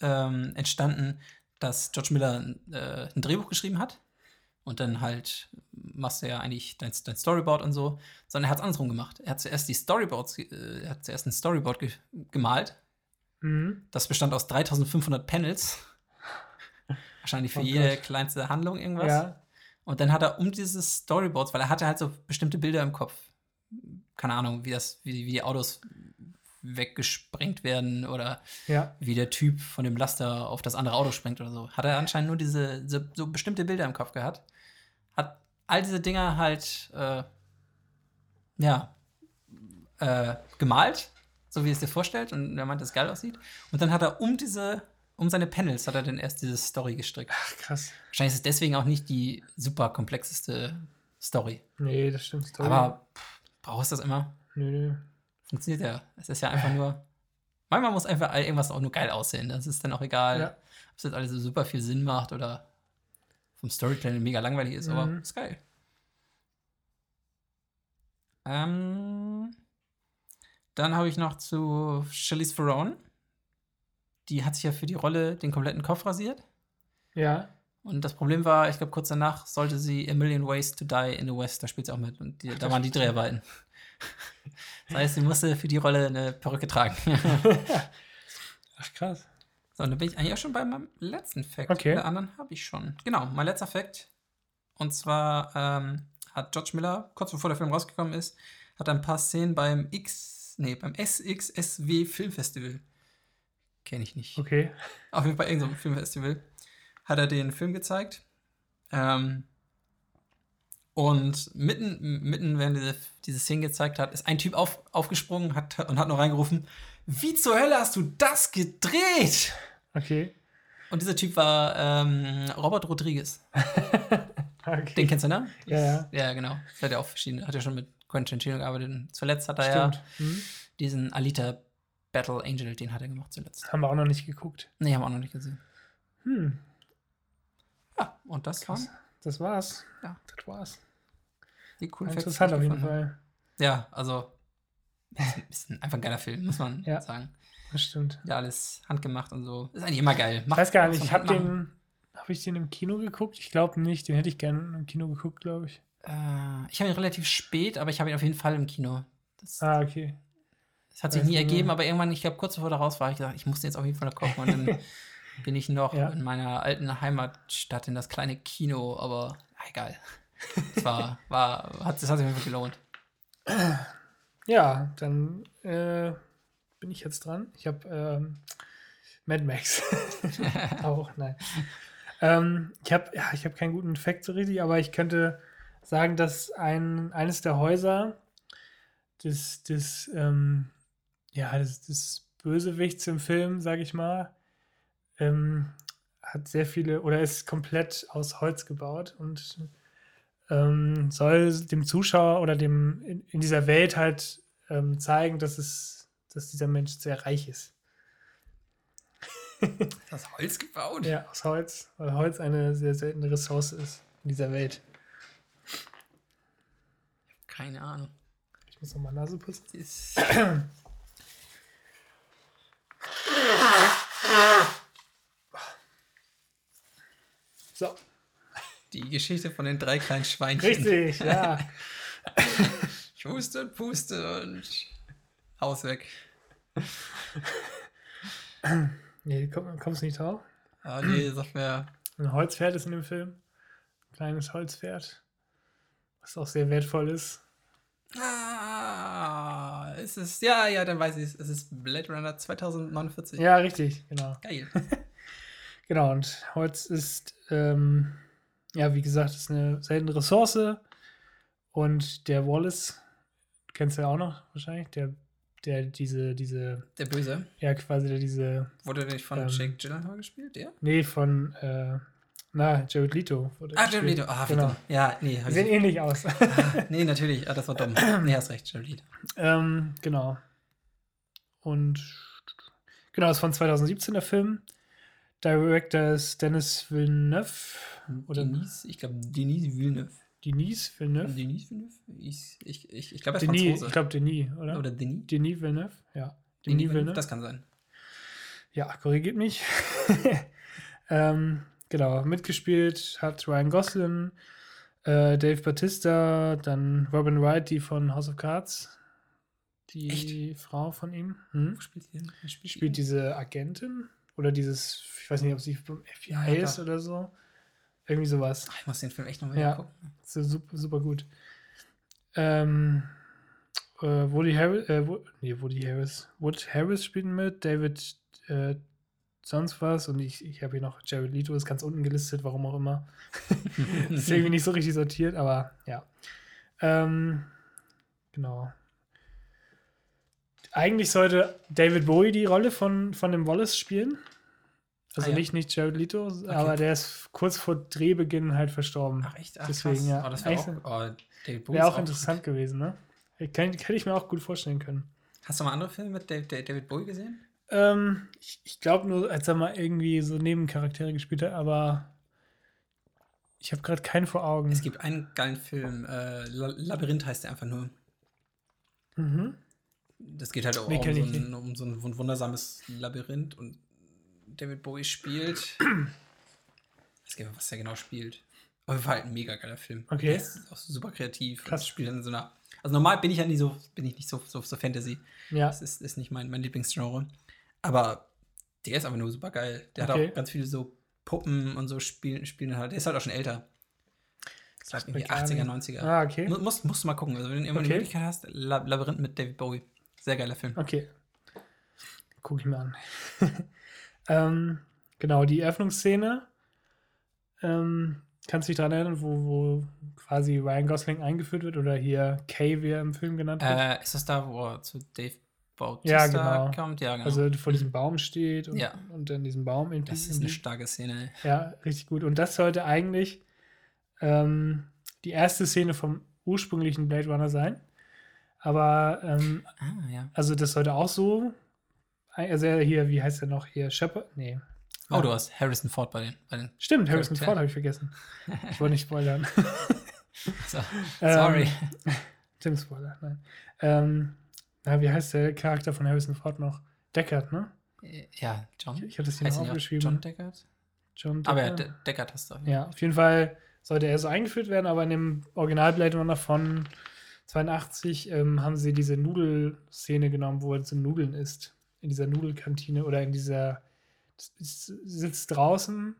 ähm, entstanden, dass George Miller äh, ein Drehbuch geschrieben hat und dann halt machst du ja eigentlich dein, dein Storyboard und so, sondern er hat es andersrum gemacht. Er hat zuerst die Storyboards, äh, er hat zuerst ein Storyboard ge gemalt. Mhm. Das bestand aus 3500 Panels. Wahrscheinlich für oh jede Gott. kleinste Handlung irgendwas. Ja. Und dann hat er um dieses Storyboards, weil er hatte halt so bestimmte Bilder im Kopf. Keine Ahnung, wie das, wie, wie die Autos weggesprengt werden oder ja. wie der Typ von dem Laster auf das andere Auto springt oder so. Hat er anscheinend nur diese so, so bestimmte Bilder im Kopf gehabt. Hat all diese Dinger halt äh, ja äh, gemalt, so wie es dir vorstellt und er meint, dass es geil aussieht. Und dann hat er um diese um seine Panels hat er dann erst diese Story gestrickt. Ach, krass. Wahrscheinlich ist es deswegen auch nicht die super komplexeste Story. Nee, das stimmt. Story. Aber pff, brauchst du das immer? Nö, nö funktioniert ja. Es ist ja einfach nur. Manchmal muss einfach irgendwas auch nur geil aussehen. Das ist dann auch egal, ja. ob es jetzt alles so super viel Sinn macht oder vom Storytelling mega langweilig ist, mhm. aber ist geil. Ähm, dann habe ich noch zu Charlize Theron. Die hat sich ja für die Rolle den kompletten Kopf rasiert. Ja. Und das Problem war, ich glaube, kurz danach sollte sie A Million Ways to Die in the West, da spielt sie auch mit. Und die, da waren die Dreharbeiten. Das heißt, sie musste für die Rolle eine Perücke tragen. Ach, krass. So, und dann bin ich eigentlich auch schon bei meinem letzten Fact. Okay. Den anderen habe ich schon. Genau, mein letzter Fact. Und zwar ähm, hat George Miller, kurz bevor der Film rausgekommen ist, hat ein paar Szenen beim X, nee, beim SXSW Filmfestival. Kenne ich nicht. Okay. Auf jeden Fall irgendein Filmfestival. Hat er den Film gezeigt. Ähm, und mitten, mitten während diese, diese Szene gezeigt hat, ist ein Typ auf, aufgesprungen hat, und hat noch reingerufen: Wie zur Hölle hast du das gedreht? Okay. Und dieser Typ war ähm, Robert Rodriguez. okay. Den kennst du, ne? Ja, ja. Ja, genau. Hat ja auch verschiedene, hat ja schon mit Quentin Tarantino gearbeitet. Zuletzt hat er Stimmt. ja hm? diesen Alita Battle Angel, den hat er gemacht zuletzt. Haben wir auch noch nicht geguckt. Nee, haben wir auch noch nicht gesehen. Hm. Ja, und das Krass. war. Das war's. Ja. Das war's. Die coolen Interessant auf jeden Fall. Ja, also ist einfach ein geiler Film, muss man ja, sagen. Das stimmt. Ja, alles handgemacht und so. Ist eigentlich immer geil. Macht, ich weiß gar nicht, ich habe den, habe ich den im Kino geguckt? Ich glaube nicht, den hätte ich gerne im Kino geguckt, glaube ich. Äh, ich habe ihn relativ spät, aber ich habe ihn auf jeden Fall im Kino. Das, ah, okay. Das hat sich nie ergeben, aber irgendwann, ich glaube, kurz bevor da raus war, ich gesagt, ich muss jetzt auf jeden Fall noch gucken. Und dann bin ich noch ja. in meiner alten Heimatstadt in das kleine Kino, aber egal. Das war, war, hat, das hat sich mir gelohnt. Ja, dann äh, bin ich jetzt dran. Ich habe ähm, Mad Max. Auch, nein. Ähm, ich habe ja, ich keinen guten Fact so richtig, aber ich könnte sagen, dass ein, eines der Häuser des, des, ähm, ja, des, des Bösewichts im Film, sage ich mal, ähm, hat sehr viele oder ist komplett aus Holz gebaut und ähm, soll dem Zuschauer oder dem in, in dieser Welt halt ähm, zeigen, dass es, dass dieser Mensch sehr reich ist. aus Holz gebaut? Ja, aus Holz, weil Holz eine sehr seltene Ressource ist in dieser Welt. Keine Ahnung. Ich muss nochmal Nase putzen. So. Die Geschichte von den drei kleinen Schweinchen. Richtig, ja. ich huste und puste und Haus weg. Nee, komm, kommst du nicht drauf? Ah, nee, sag mir. Ein Holzpferd ist in dem Film. Ein kleines Holzpferd. Was auch sehr wertvoll ist. Ah, es ist, ja, ja, dann weiß ich es. Es ist Blade Runner 2049. Ja, richtig, genau. Geil. genau, und Holz ist, ähm, ja, wie gesagt, ist eine seltene Ressource. Und der Wallace, kennst du ja auch noch wahrscheinlich, der, der diese, diese. Der Böse? Ja, quasi der diese. Wurde der nicht von ähm, Jake Gyllenhaal gespielt, der? Nee, von, äh, na, Jared Leto. ah, Jared Leto, ah, genau. Ja, nee. Die sehen ich... ähnlich aus. ah, nee, natürlich, ah, das war dumm. nee, hast recht, Jared Leto. Ähm, genau. Und, genau, das ist von 2017 der Film. Director ist Dennis Villeneuve. Oder Denise, ich glaube, Denise Villeneuve. Denise Villeneuve? Denis Villeneuve? Ich, ich, ich, ich glaube, er ist Denis, Franzose. Ich glaube, Denis, oder? Oder Denis? Denis Villeneuve, ja. Denis, Denis Villeneuve, das kann sein. Ja, korrigiert mich. ähm, genau, mitgespielt hat Ryan Gosling, äh, Dave Batista, dann Robin Wright, die von House of Cards. Die Echt? Frau von ihm. Hm? Wo spielt sie denn? Spielt, spielt diese Agentin? Oder dieses, ich weiß nicht, ob sie vom FBI ja, ist oder so. Irgendwie sowas. Ich muss den Film echt noch mal ja, gucken. Super, super gut. Ähm, äh, Woody Harris, äh, Woody Harris. Wood Harris spielt mit, David äh, sonst was und ich, ich habe hier noch Jared Leto, ist ganz unten gelistet, warum auch immer. ist irgendwie nicht so richtig sortiert, aber ja. Ähm, genau. Eigentlich sollte David Bowie die Rolle von, von dem Wallace spielen. Also ah, ja. nicht, nicht Jared Leto, okay. aber der ist kurz vor Drehbeginn halt verstorben. Ach echt? Ach, Deswegen, krass. ja. Oh, das wäre auch, oh, wär auch, auch interessant gut. gewesen, ne? Kann, hätte ich mir auch gut vorstellen können. Hast du mal andere Filme mit David Bowie gesehen? Ähm, ich, ich glaube nur, als er mal irgendwie so Nebencharaktere gespielt hat, aber ich habe gerade keinen vor Augen. Es gibt einen geilen Film, äh, Labyrinth heißt der einfach nur. Mhm. Das geht halt auch um so, ein, um so, ein, wundersames Labyrinth und David Bowie spielt. ich weiß gar nicht, was er genau spielt. Aber war halt ein mega geiler Film. Okay. Der ist auch super kreativ. Krass. Spielt in so einer. Also normal bin ich ja nicht so, bin ich nicht so, so, so Fantasy. Ja. Das ist, ist nicht mein, mein Lieblingsgenre. Aber der ist aber nur super geil. Der okay. hat auch ganz viele so Puppen und so spielen, spielen halt. Der ist halt auch schon älter. Ich glaube irgendwie 80er, 90er. Ah, okay. Muss, musst du mal gucken. Also wenn du immer okay. die Möglichkeit hast, Labyrinth mit David Bowie. Sehr geiler Film. Okay. Guck ich mir an. ähm, genau, die Eröffnungsszene. Ähm, kannst du dich daran erinnern, wo, wo quasi Ryan Gosling eingeführt wird oder hier Kay, wie er im Film genannt wird? Äh, ist das da, wo er zu Dave Bautista ja, genau. kommt? Ja, genau. Also vor diesem Baum steht und, ja. und dann diesem Baum. In das ist eine starke Szene. Ja, richtig gut. Und das sollte eigentlich ähm, die erste Szene vom ursprünglichen Blade Runner sein. Aber, ähm, ah, ja. also das sollte auch so, also hier, wie heißt er noch hier, Shepard? Nee. Oh, du hast Harrison Ford bei den. Bei den Stimmt, Harrison Ford habe ich vergessen. Ich wollte nicht spoilern. so, sorry. Ähm, Tim Spoiler, nein. Ähm, na, wie heißt der Charakter von Harrison Ford noch? Deckard, ne? Ja, John. Ich, ich habe das hier noch aufgeschrieben. John Deckard? John Deckard. Aber ja, Deckard hast du. Ja, auf jeden Fall sollte er so eingeführt werden, aber in dem Original Blade Runner von 82 ähm, haben sie diese Nudelszene genommen, wo er so Nudeln isst. In dieser Nudelkantine oder in dieser. Sitzt draußen.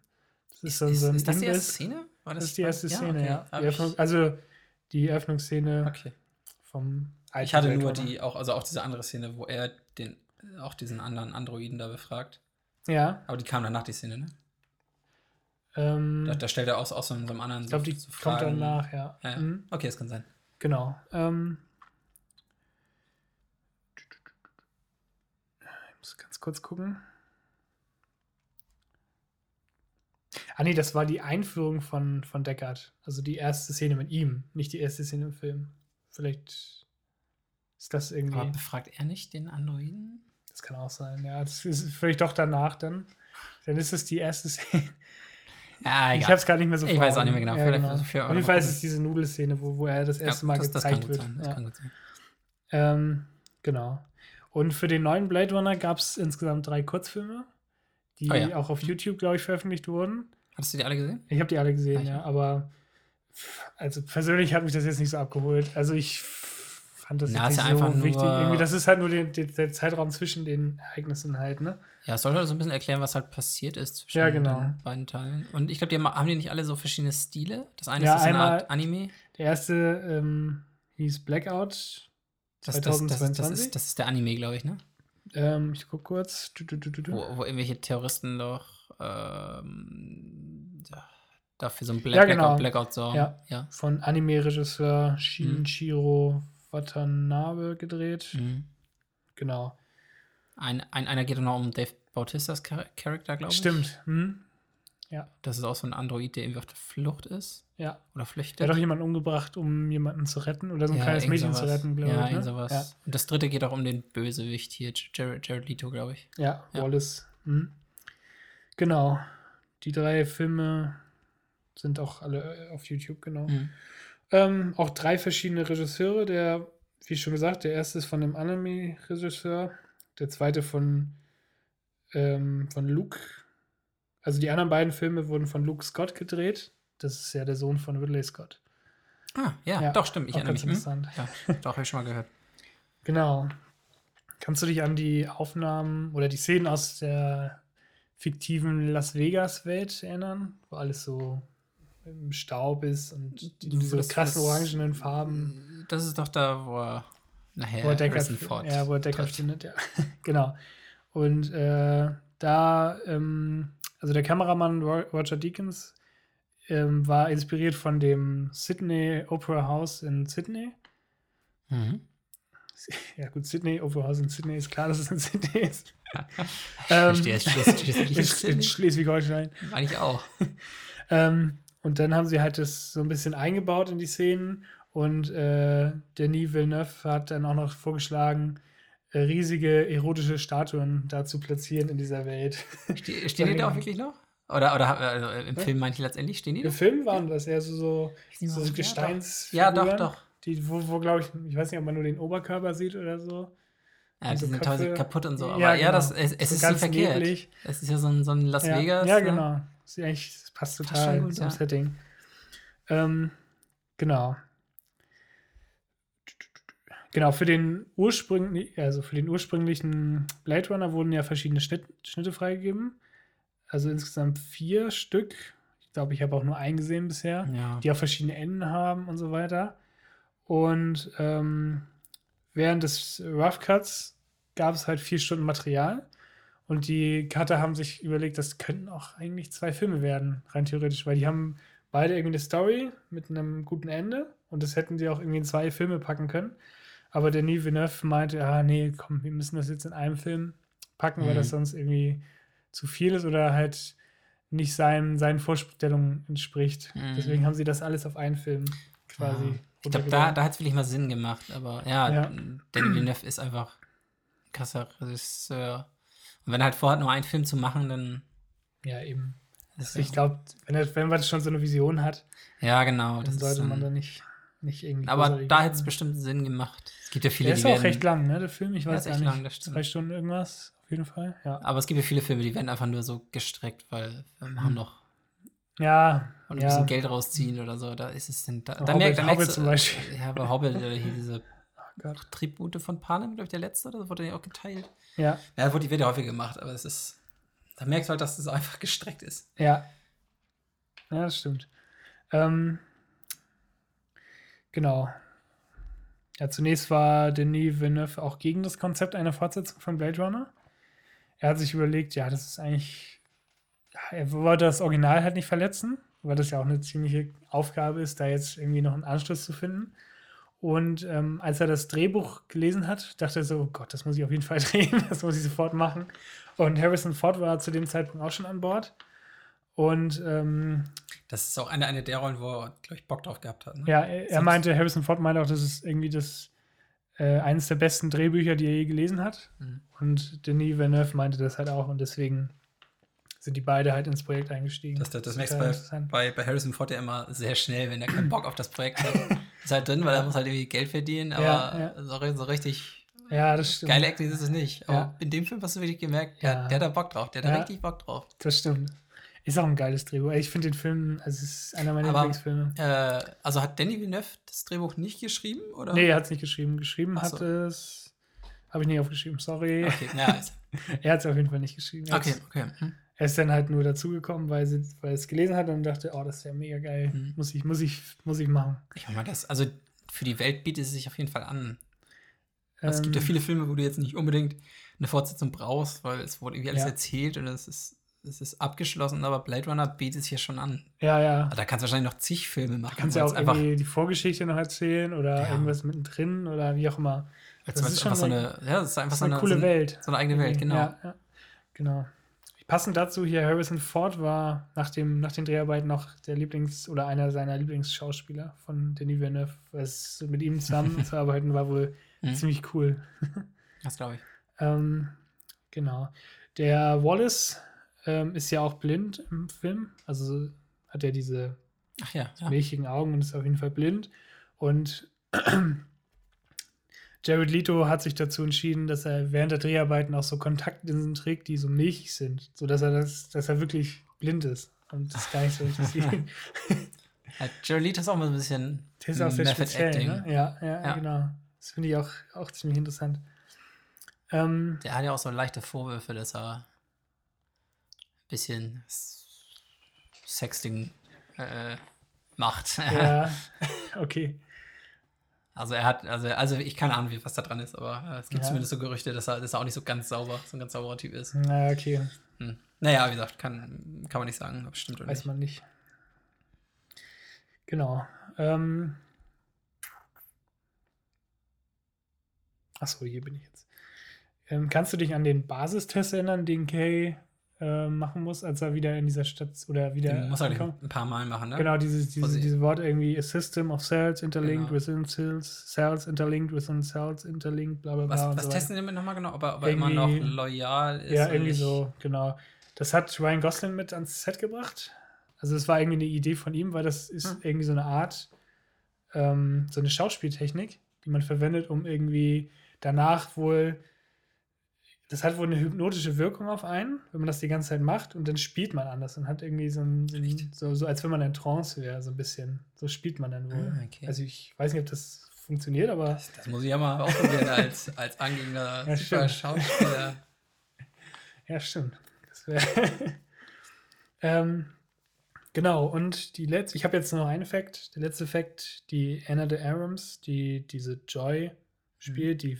Das ist, ist, so ein ist das die erste Szene? War das, das ist die erste Szene, ja. Okay. ja. Die Öffnung, also die Eröffnungsszene okay. vom Ich hatte nur die, auch, also auch diese andere Szene, wo er den, auch diesen anderen Androiden da befragt. Ja. Aber die kam danach, die Szene, ne? Ähm, da, da, stellt er aus, aus so einem anderen. Ich glaube, die so kommt danach, ja. ja, ja. Mhm. Okay, das kann sein. Genau. Ähm, ich muss ganz kurz gucken. Ah nee, das war die Einführung von, von Deckard. Also die erste Szene mit ihm, nicht die erste Szene im Film. Vielleicht ist das irgendwie. Aber befragt er nicht den Androiden? Das kann auch sein, ja. Das ist vielleicht doch danach dann. Dann ist es die erste Szene. Ja, ich habe es gar nicht mehr so Ich weiß auch nicht mehr genau. Ja, genau. Auf jeden Fall ist es diese Nudelszene, wo, wo er das erste ja, Mal das, gezeigt das wird. Sein, ja. kann gut sein. Ähm, genau. Und für den neuen Blade Runner gab es insgesamt drei Kurzfilme, die oh auch auf YouTube, glaube ich, veröffentlicht wurden. Hast du die alle gesehen? Ich habe die alle gesehen, ja, ja. Aber also persönlich hat mich das jetzt nicht so abgeholt. Also ich fand das Na, nicht so wichtig. Irgendwie, das ist halt nur den, den, der Zeitraum zwischen den Ereignissen halt, ne? Ja, es soll halt so ein bisschen erklären, was halt passiert ist zwischen ja, genau. den beiden Teilen. Und ich glaube, die haben, haben die nicht alle so verschiedene Stile? Das eine ja, ist so eine Art Anime. Der erste ähm, hieß Blackout. Das, 2022. Das, das, das, ist, das ist der Anime, glaube ich, ne? Ähm, ich guck kurz. Du, du, du, wo, wo, irgendwelche Terroristen doch ähm, dafür so ein Black, ja, genau. Blackout, Blackout Ja. ja. Von Anime-Regisseur Shinichiro mhm. Watanabe gedreht. Mhm. Genau. Ein, ein, einer geht noch um Dave Bautistas Charakter, glaube ich. Stimmt. Hm? Ja. Das ist auch so ein Android, der irgendwie auf der Flucht ist. Ja. Oder flüchtet. Er hat doch jemanden umgebracht, um jemanden zu retten. Oder so ein ja, kleines Mädchen zu retten, glaube ja, ich. Ne? Sowas. Ja, Und das dritte geht auch um den Bösewicht hier, Jared, Jared Leto, glaube ich. Ja, ja. Wallace. Hm. Genau. Die drei Filme sind auch alle auf YouTube, genau. Mhm. Ähm, auch drei verschiedene Regisseure. Der, wie schon gesagt, der erste ist von einem Anime-Regisseur. Der zweite von, ähm, von Luke. Also die anderen beiden Filme wurden von Luke Scott gedreht. Das ist ja der Sohn von Ridley Scott. Ah, ja, ja doch, stimmt. Ich erinnere mich. Interessant. Ja, doch, habe ich schon mal gehört. Genau. Kannst du dich an die Aufnahmen oder die Szenen aus der fiktiven Las Vegas-Welt erinnern? Wo alles so im Staub ist und diese das, krassen orangenen Farben. Das ist doch da, wo er nachher wo er Deckard, Ford Ja, wo er Deckard findet, ja. genau. Und äh, da, ähm, also der Kameramann Roger Deakins ähm, war inspiriert von dem Sydney Opera House in Sydney. Mhm. Ja, gut, Sydney, Opera House in Sydney ist klar, dass es in Sydney ist. ähm, in Schleswig-Holstein. Meine ich auch. ähm, und dann haben sie halt das so ein bisschen eingebaut in die Szenen. Und äh, Denis Villeneuve hat dann auch noch vorgeschlagen, äh, riesige erotische Statuen da zu platzieren in dieser Welt. Ste stehen die da auch wirklich noch? Oder, oder also im Film meinte ich letztendlich, stehen die Im Film waren das eher so, so, so Gesteins. Ja, doch, doch. Die, wo, wo glaube ich, ich weiß nicht, ob man nur den Oberkörper sieht oder so. Ja, die so sind teilweise kaputt und so. Aber ja, genau. ja das, es, es so ist nicht verkehrt. Neblig. Es ist ja so ein, so ein Las ja, Vegas. Ja, ne? Das, eigentlich, das passt total gut, zum ja. Setting. Ähm, genau. Genau, für den ursprünglichen, also für den ursprünglichen Blade Runner wurden ja verschiedene Schnitt, Schnitte freigegeben. Also insgesamt vier Stück. Ich glaube, ich habe auch nur einen gesehen bisher, ja. die auch verschiedene Enden haben und so weiter. Und ähm, während des Rough Cuts gab es halt vier Stunden Material. Und die Cutter haben sich überlegt, das könnten auch eigentlich zwei Filme werden, rein theoretisch, weil die haben beide irgendwie eine Story mit einem guten Ende und das hätten die auch irgendwie in zwei Filme packen können. Aber Denis Villeneuve meinte, ah nee, komm, wir müssen das jetzt in einem Film packen, mhm. weil das mhm. sonst irgendwie zu viel ist oder halt nicht seinen, seinen Vorstellungen entspricht. Mhm. Deswegen haben sie das alles auf einen Film quasi. Ja. Ich glaube, da, da hat es wirklich mal Sinn gemacht, aber ja, ja. Denis Villeneuve ist einfach ein krasser Regisseur. Und wenn er halt vorhat, nur einen Film zu machen, dann. Ja, eben. Also ich glaube, wenn, wenn man schon so eine Vision hat, ja, genau, dann sollte man da nicht nicht irgendwie. Aber da hätte es bestimmt Sinn gemacht. Es gibt ja viele, der ist die auch recht lang, ne, der Film. Ich weiß gar nicht. Lang, zwei Stunden irgendwas, auf jeden Fall. Ja. Aber es gibt ja viele Filme, die werden einfach nur so gestreckt, weil wir machen hm. noch. Ja. Und ein ja. bisschen Geld rausziehen oder so. Da ist es denn. Da, da, merkt, da merkst zum Beispiel. Ja, bei Hobbit oder hier diese oh Tribute von Panem, glaube ich, der letzte, oder wurde ja auch geteilt. Ja. Ja, wurde, wird ja häufig gemacht, aber es ist. Da merkst du halt, dass es das einfach gestreckt ist. Ja. Ja, das stimmt. Ähm, genau. Ja, zunächst war Denis Villeneuve auch gegen das Konzept einer Fortsetzung von Blade Runner. Er hat sich überlegt, ja, das ist eigentlich. Er wollte das Original halt nicht verletzen, weil das ja auch eine ziemliche Aufgabe ist, da jetzt irgendwie noch einen Anschluss zu finden. Und ähm, als er das Drehbuch gelesen hat, dachte er so, oh Gott, das muss ich auf jeden Fall drehen, das muss ich sofort machen. Und Harrison Ford war zu dem Zeitpunkt auch schon an Bord. Und ähm, das ist auch eine, eine der Rollen, wo er, glaube ich, Bock drauf gehabt hat. Ne? Ja, er, er meinte, Harrison Ford meinte auch, das ist irgendwie das äh, eines der besten Drehbücher, die er je gelesen hat. Mhm. Und Denis Villeneuve meinte das halt auch und deswegen sind die beide halt ins Projekt eingestiegen. Das, das, das merkst du bei, bei, bei, Harrison Ford ja immer sehr schnell, wenn er keinen Bock auf das Projekt hat. Ist halt drin, weil er muss halt irgendwie Geld verdienen, aber ja, ja. So, so, richtig Ja, das stimmt. Geile Acting ist es nicht. Aber ja. in dem Film hast du wirklich gemerkt, der, ja. der hat da Bock drauf. Der hat da richtig Bock drauf. Das stimmt. Ist auch ein geiles Drehbuch. Ich finde den Film, also es ist einer meiner Lieblingsfilme. Äh, also hat Danny Villeneuve das Drehbuch nicht geschrieben? Oder? Nee, er hat es nicht geschrieben. Geschrieben so. hat es. Habe ich nicht aufgeschrieben, sorry. Okay, ja. er hat es auf jeden Fall nicht geschrieben. Er okay, okay. Hm. Er ist dann halt nur dazugekommen, weil, weil er es gelesen hat und dachte, oh, das ist ja mega geil. Hm. Muss, ich, muss, ich, muss ich machen. Ich meine, das, also für die Welt bietet es sich auf jeden Fall an. Ähm, es gibt ja ähm. viele Filme, wo du jetzt nicht unbedingt eine Fortsetzung brauchst, weil es wurde irgendwie alles ja. erzählt und es ist es ist abgeschlossen, aber Blade Runner bietet es hier schon an. Ja, ja. da kannst du wahrscheinlich noch zig Filme machen. Da kannst du auch irgendwie die Vorgeschichte noch erzählen oder ja. irgendwas mittendrin oder wie auch immer. Das, das ist, schon so eine, ja, das ist einfach so eine, coole so Welt. So eine eigene Welt, genau. Ja, ja. Genau. Passend dazu hier, Harrison Ford war nach, dem, nach den Dreharbeiten noch der Lieblings- oder einer seiner Lieblingsschauspieler von Denis Villeneuve. Es, mit ihm zusammen zu arbeiten war wohl mhm. ziemlich cool. das glaube ich. Ähm, genau. Der Wallace ähm, ist ja auch blind im Film. Also hat er diese ja, ja. milchigen Augen und ist auf jeden Fall blind. Und Jared Leto hat sich dazu entschieden, dass er während der Dreharbeiten auch so Kontaktlinsen trägt, die so milchig sind, sodass er das, dass er wirklich blind ist und das gar nicht so interessiert. ja, Jared Leto ist auch mal so ein bisschen das ist auch sehr speziell, ne? ja, ja, ja, genau. Das finde ich auch, auch ziemlich interessant. Ähm, der hat ja auch so leichte Vorwürfe, dass er bisschen Sexting äh, macht. Ja, okay. Also er hat, also, also ich keine Ahnung, was da dran ist, aber äh, es gibt ja. zumindest so Gerüchte, dass er, dass er auch nicht so ganz sauber, so ein ganz sauberer Typ ist. Na, okay. Hm. Naja, wie gesagt, kann, kann man nicht sagen, ob es stimmt oder Weiß nicht. man nicht. Genau. Ähm. Achso, hier bin ich jetzt. Ähm, kannst du dich an den Basistest erinnern, den Kay äh, machen muss, als er wieder in dieser Stadt oder wieder. Den muss er ein paar Mal machen, ne? Genau, dieses, dieses, dieses Wort irgendwie a system of cells interlinked genau. within cells, cells interlinked within cells interlinked, bla bla bla. Was, was so testen damit nochmal genau? Ob er, ob er immer noch loyal ist? Ja, irgendwie so, genau. Das hat Ryan Gosling mit ans Set gebracht. Also, das war irgendwie eine Idee von ihm, weil das ist hm. irgendwie so eine Art, ähm, so eine Schauspieltechnik, die man verwendet, um irgendwie danach wohl das hat wohl eine hypnotische Wirkung auf einen, wenn man das die ganze Zeit macht und dann spielt man anders und hat irgendwie so ein, so, so als wenn man in Trance wäre, so ein bisschen. So spielt man dann wohl. Ah, okay. Also ich weiß nicht, ob das funktioniert, aber. Das, das muss ich ja mal ausprobieren als, als angehender ja, Schauspieler. ja, stimmt. Das wäre. ähm, genau, und die letzte, ich habe jetzt noch einen Fact. Der letzte Fact, die Anna de Arams, die diese Joy spielt, mhm. die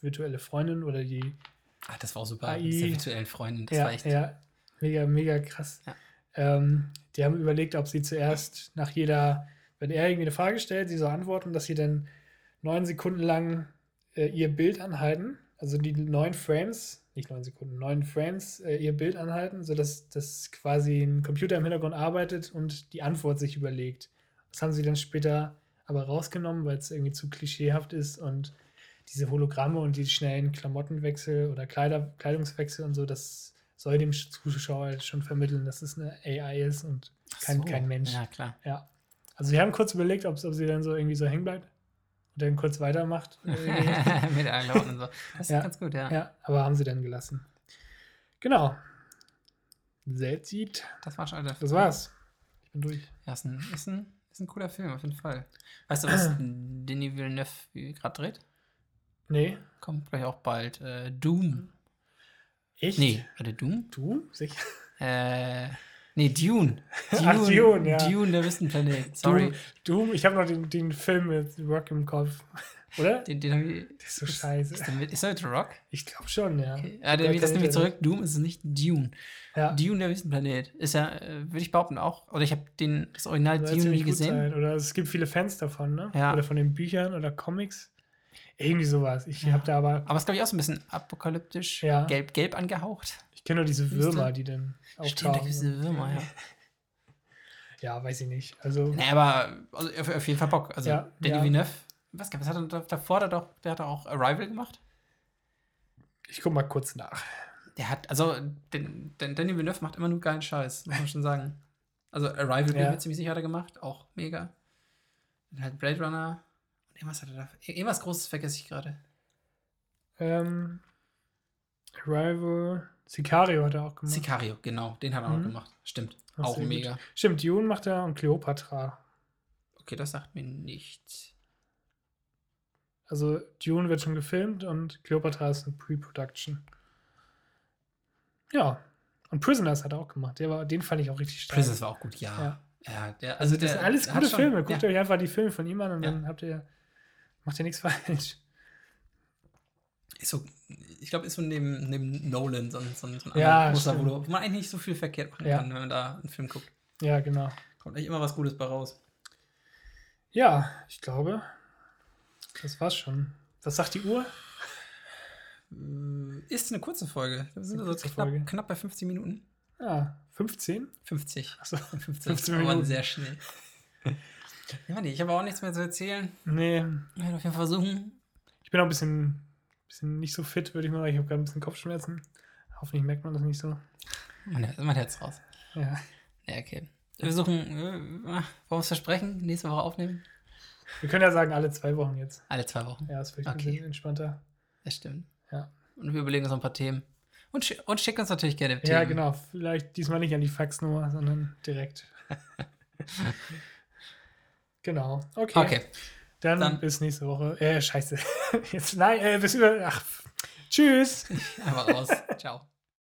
virtuelle Freundin oder die Ah, das war auch super. AI, mit der virtuellen Freundin. Das ja, war echt. Ja, mega, mega krass. Ja. Ähm, die haben überlegt, ob sie zuerst nach jeder, wenn er irgendwie eine Frage stellt, sie so antworten, dass sie dann neun Sekunden lang äh, ihr Bild anhalten. Also die neun Frames, nicht neun Sekunden, neun Frames äh, ihr Bild anhalten, sodass das quasi ein Computer im Hintergrund arbeitet und die Antwort sich überlegt. Das haben sie dann später aber rausgenommen, weil es irgendwie zu klischeehaft ist und diese Hologramme und die schnellen Klamottenwechsel oder Kleider, Kleidungswechsel und so, das soll dem Zuschauer halt schon vermitteln, dass es eine AI ist und kein, so. kein Mensch. Ja, klar. Ja. Also sie haben kurz überlegt, ob, ob sie dann so irgendwie so hängen bleibt und dann kurz weitermacht. Mit Einlauten und so. Das ist ja, ganz gut, ja. Ja, aber haben sie dann gelassen. Genau. Seltsieht. Das war schon der Das war's. Ich bin durch. Ja, ist ein, ist, ein, ist ein cooler Film, auf jeden Fall. Weißt du, was Denis Villeneuve gerade dreht? Nee. Kommt gleich auch bald. Äh, Doom. Echt? Nee, warte, Doom? Doom? Sicher? Äh, nee, Dune. Dune, Ach, Dune, ja. Dune, der Wüstenplanet. Sorry. Doom, Doom ich habe noch den, den Film mit Rock im Kopf. Oder? Den, den habe ich. Das ist so scheiße. Ist, der, ist der mit Rock? Ich glaube schon, ja. Okay. Ja, der, das nehme ich zurück. Doom ist nicht Dune. Ja. Dune, der Wüstenplanet. Ist ja, äh, würde ich behaupten, auch. Oder ich habe das Original Dune nie gesehen. Sein. Oder es gibt viele Fans davon, ne? Ja. Oder von den Büchern oder Comics. Irgendwie sowas. Ich ja. habe da aber. Aber es ist, glaube ich, auch so ein bisschen apokalyptisch, ja. gelb, gelb angehaucht. Ich kenne nur diese Würmer, die dann auftauchen. Stimmt, diese Würmer, ja. ja, weiß ich nicht. Also. Nee, aber also auf, auf jeden Fall Bock. Also, ja, Danny ja. Villeneuve, was, was hat er davor? Der, doch, der hat auch Arrival gemacht? Ich guck mal kurz nach. Der hat, also, den, den Danny Villeneuve macht immer nur geilen Scheiß, muss man schon sagen. Also, Arrival bin ich mir ziemlich sicher, hat er gemacht. Auch mega. Dann halt Blade Runner. Irgendwas hat er da. Irgendwas Großes vergesse ich gerade. Ähm, Arrival. Sicario hat er auch gemacht. Sicario, genau. Den hat er mhm. auch gemacht. Stimmt. Das auch mega. Gut. Stimmt, Dune macht er und Cleopatra. Okay, das sagt mir nichts. Also Dune wird schon gefilmt und Cleopatra ist eine Pre-Production. Ja. Und Prisoners hat er auch gemacht. Der war, den fand ich auch richtig stark. Prisoners war auch gut, ja. ja. ja der, also, also das der, sind alles gute schon, Filme. Guckt ja. euch einfach die Filme von ihm an und dann habt ihr, macht ihr nichts falsch. Ist so, ich glaube, ist so neben, neben Nolan so ein, so ein, so ein ja, Muster, wo, man eigentlich nicht so viel verkehrt machen kann, wenn man da einen Film guckt. Ja, genau. Kommt echt immer was Gutes bei raus. Ja, ich glaube, das war's schon. Was sagt die Uhr? Äh, ist eine kurze Folge. Wir sind also knapp, knapp, bei 15 Minuten. Ah, 15? 50. Achso, 15, 15 Minuten. sehr schnell. ja, nee, ich habe auch nichts mehr zu erzählen. Nee. Ich werde auf jeden Fall versuchen. Ich bin auch ein bisschen, bisschen nicht so fit, würde ich mal sagen. Ich habe gerade ein bisschen Kopfschmerzen. Hoffentlich merkt man das nicht so. Man, man hört es raus. Ja. Ja, okay. Wir versuchen, äh, wollen wir es versprechen? Nächste Woche aufnehmen? Wir können ja sagen, alle zwei Wochen jetzt. Alle zwei Wochen. Ja, ist vielleicht okay. ein bisschen entspannter. Das stimmt. Ja. Und wir überlegen uns ein paar Themen. Und, sch und schick uns natürlich gerne Themen. Ja, genau. Vielleicht diesmal nicht an die Faxnummer, sondern direkt. genau. Okay. Okay. Dann, Dann, bis nächste Woche. Äh, scheiße. Jetzt, nein, äh, bis über. Ach, tschüss. Einfach raus. Ciao.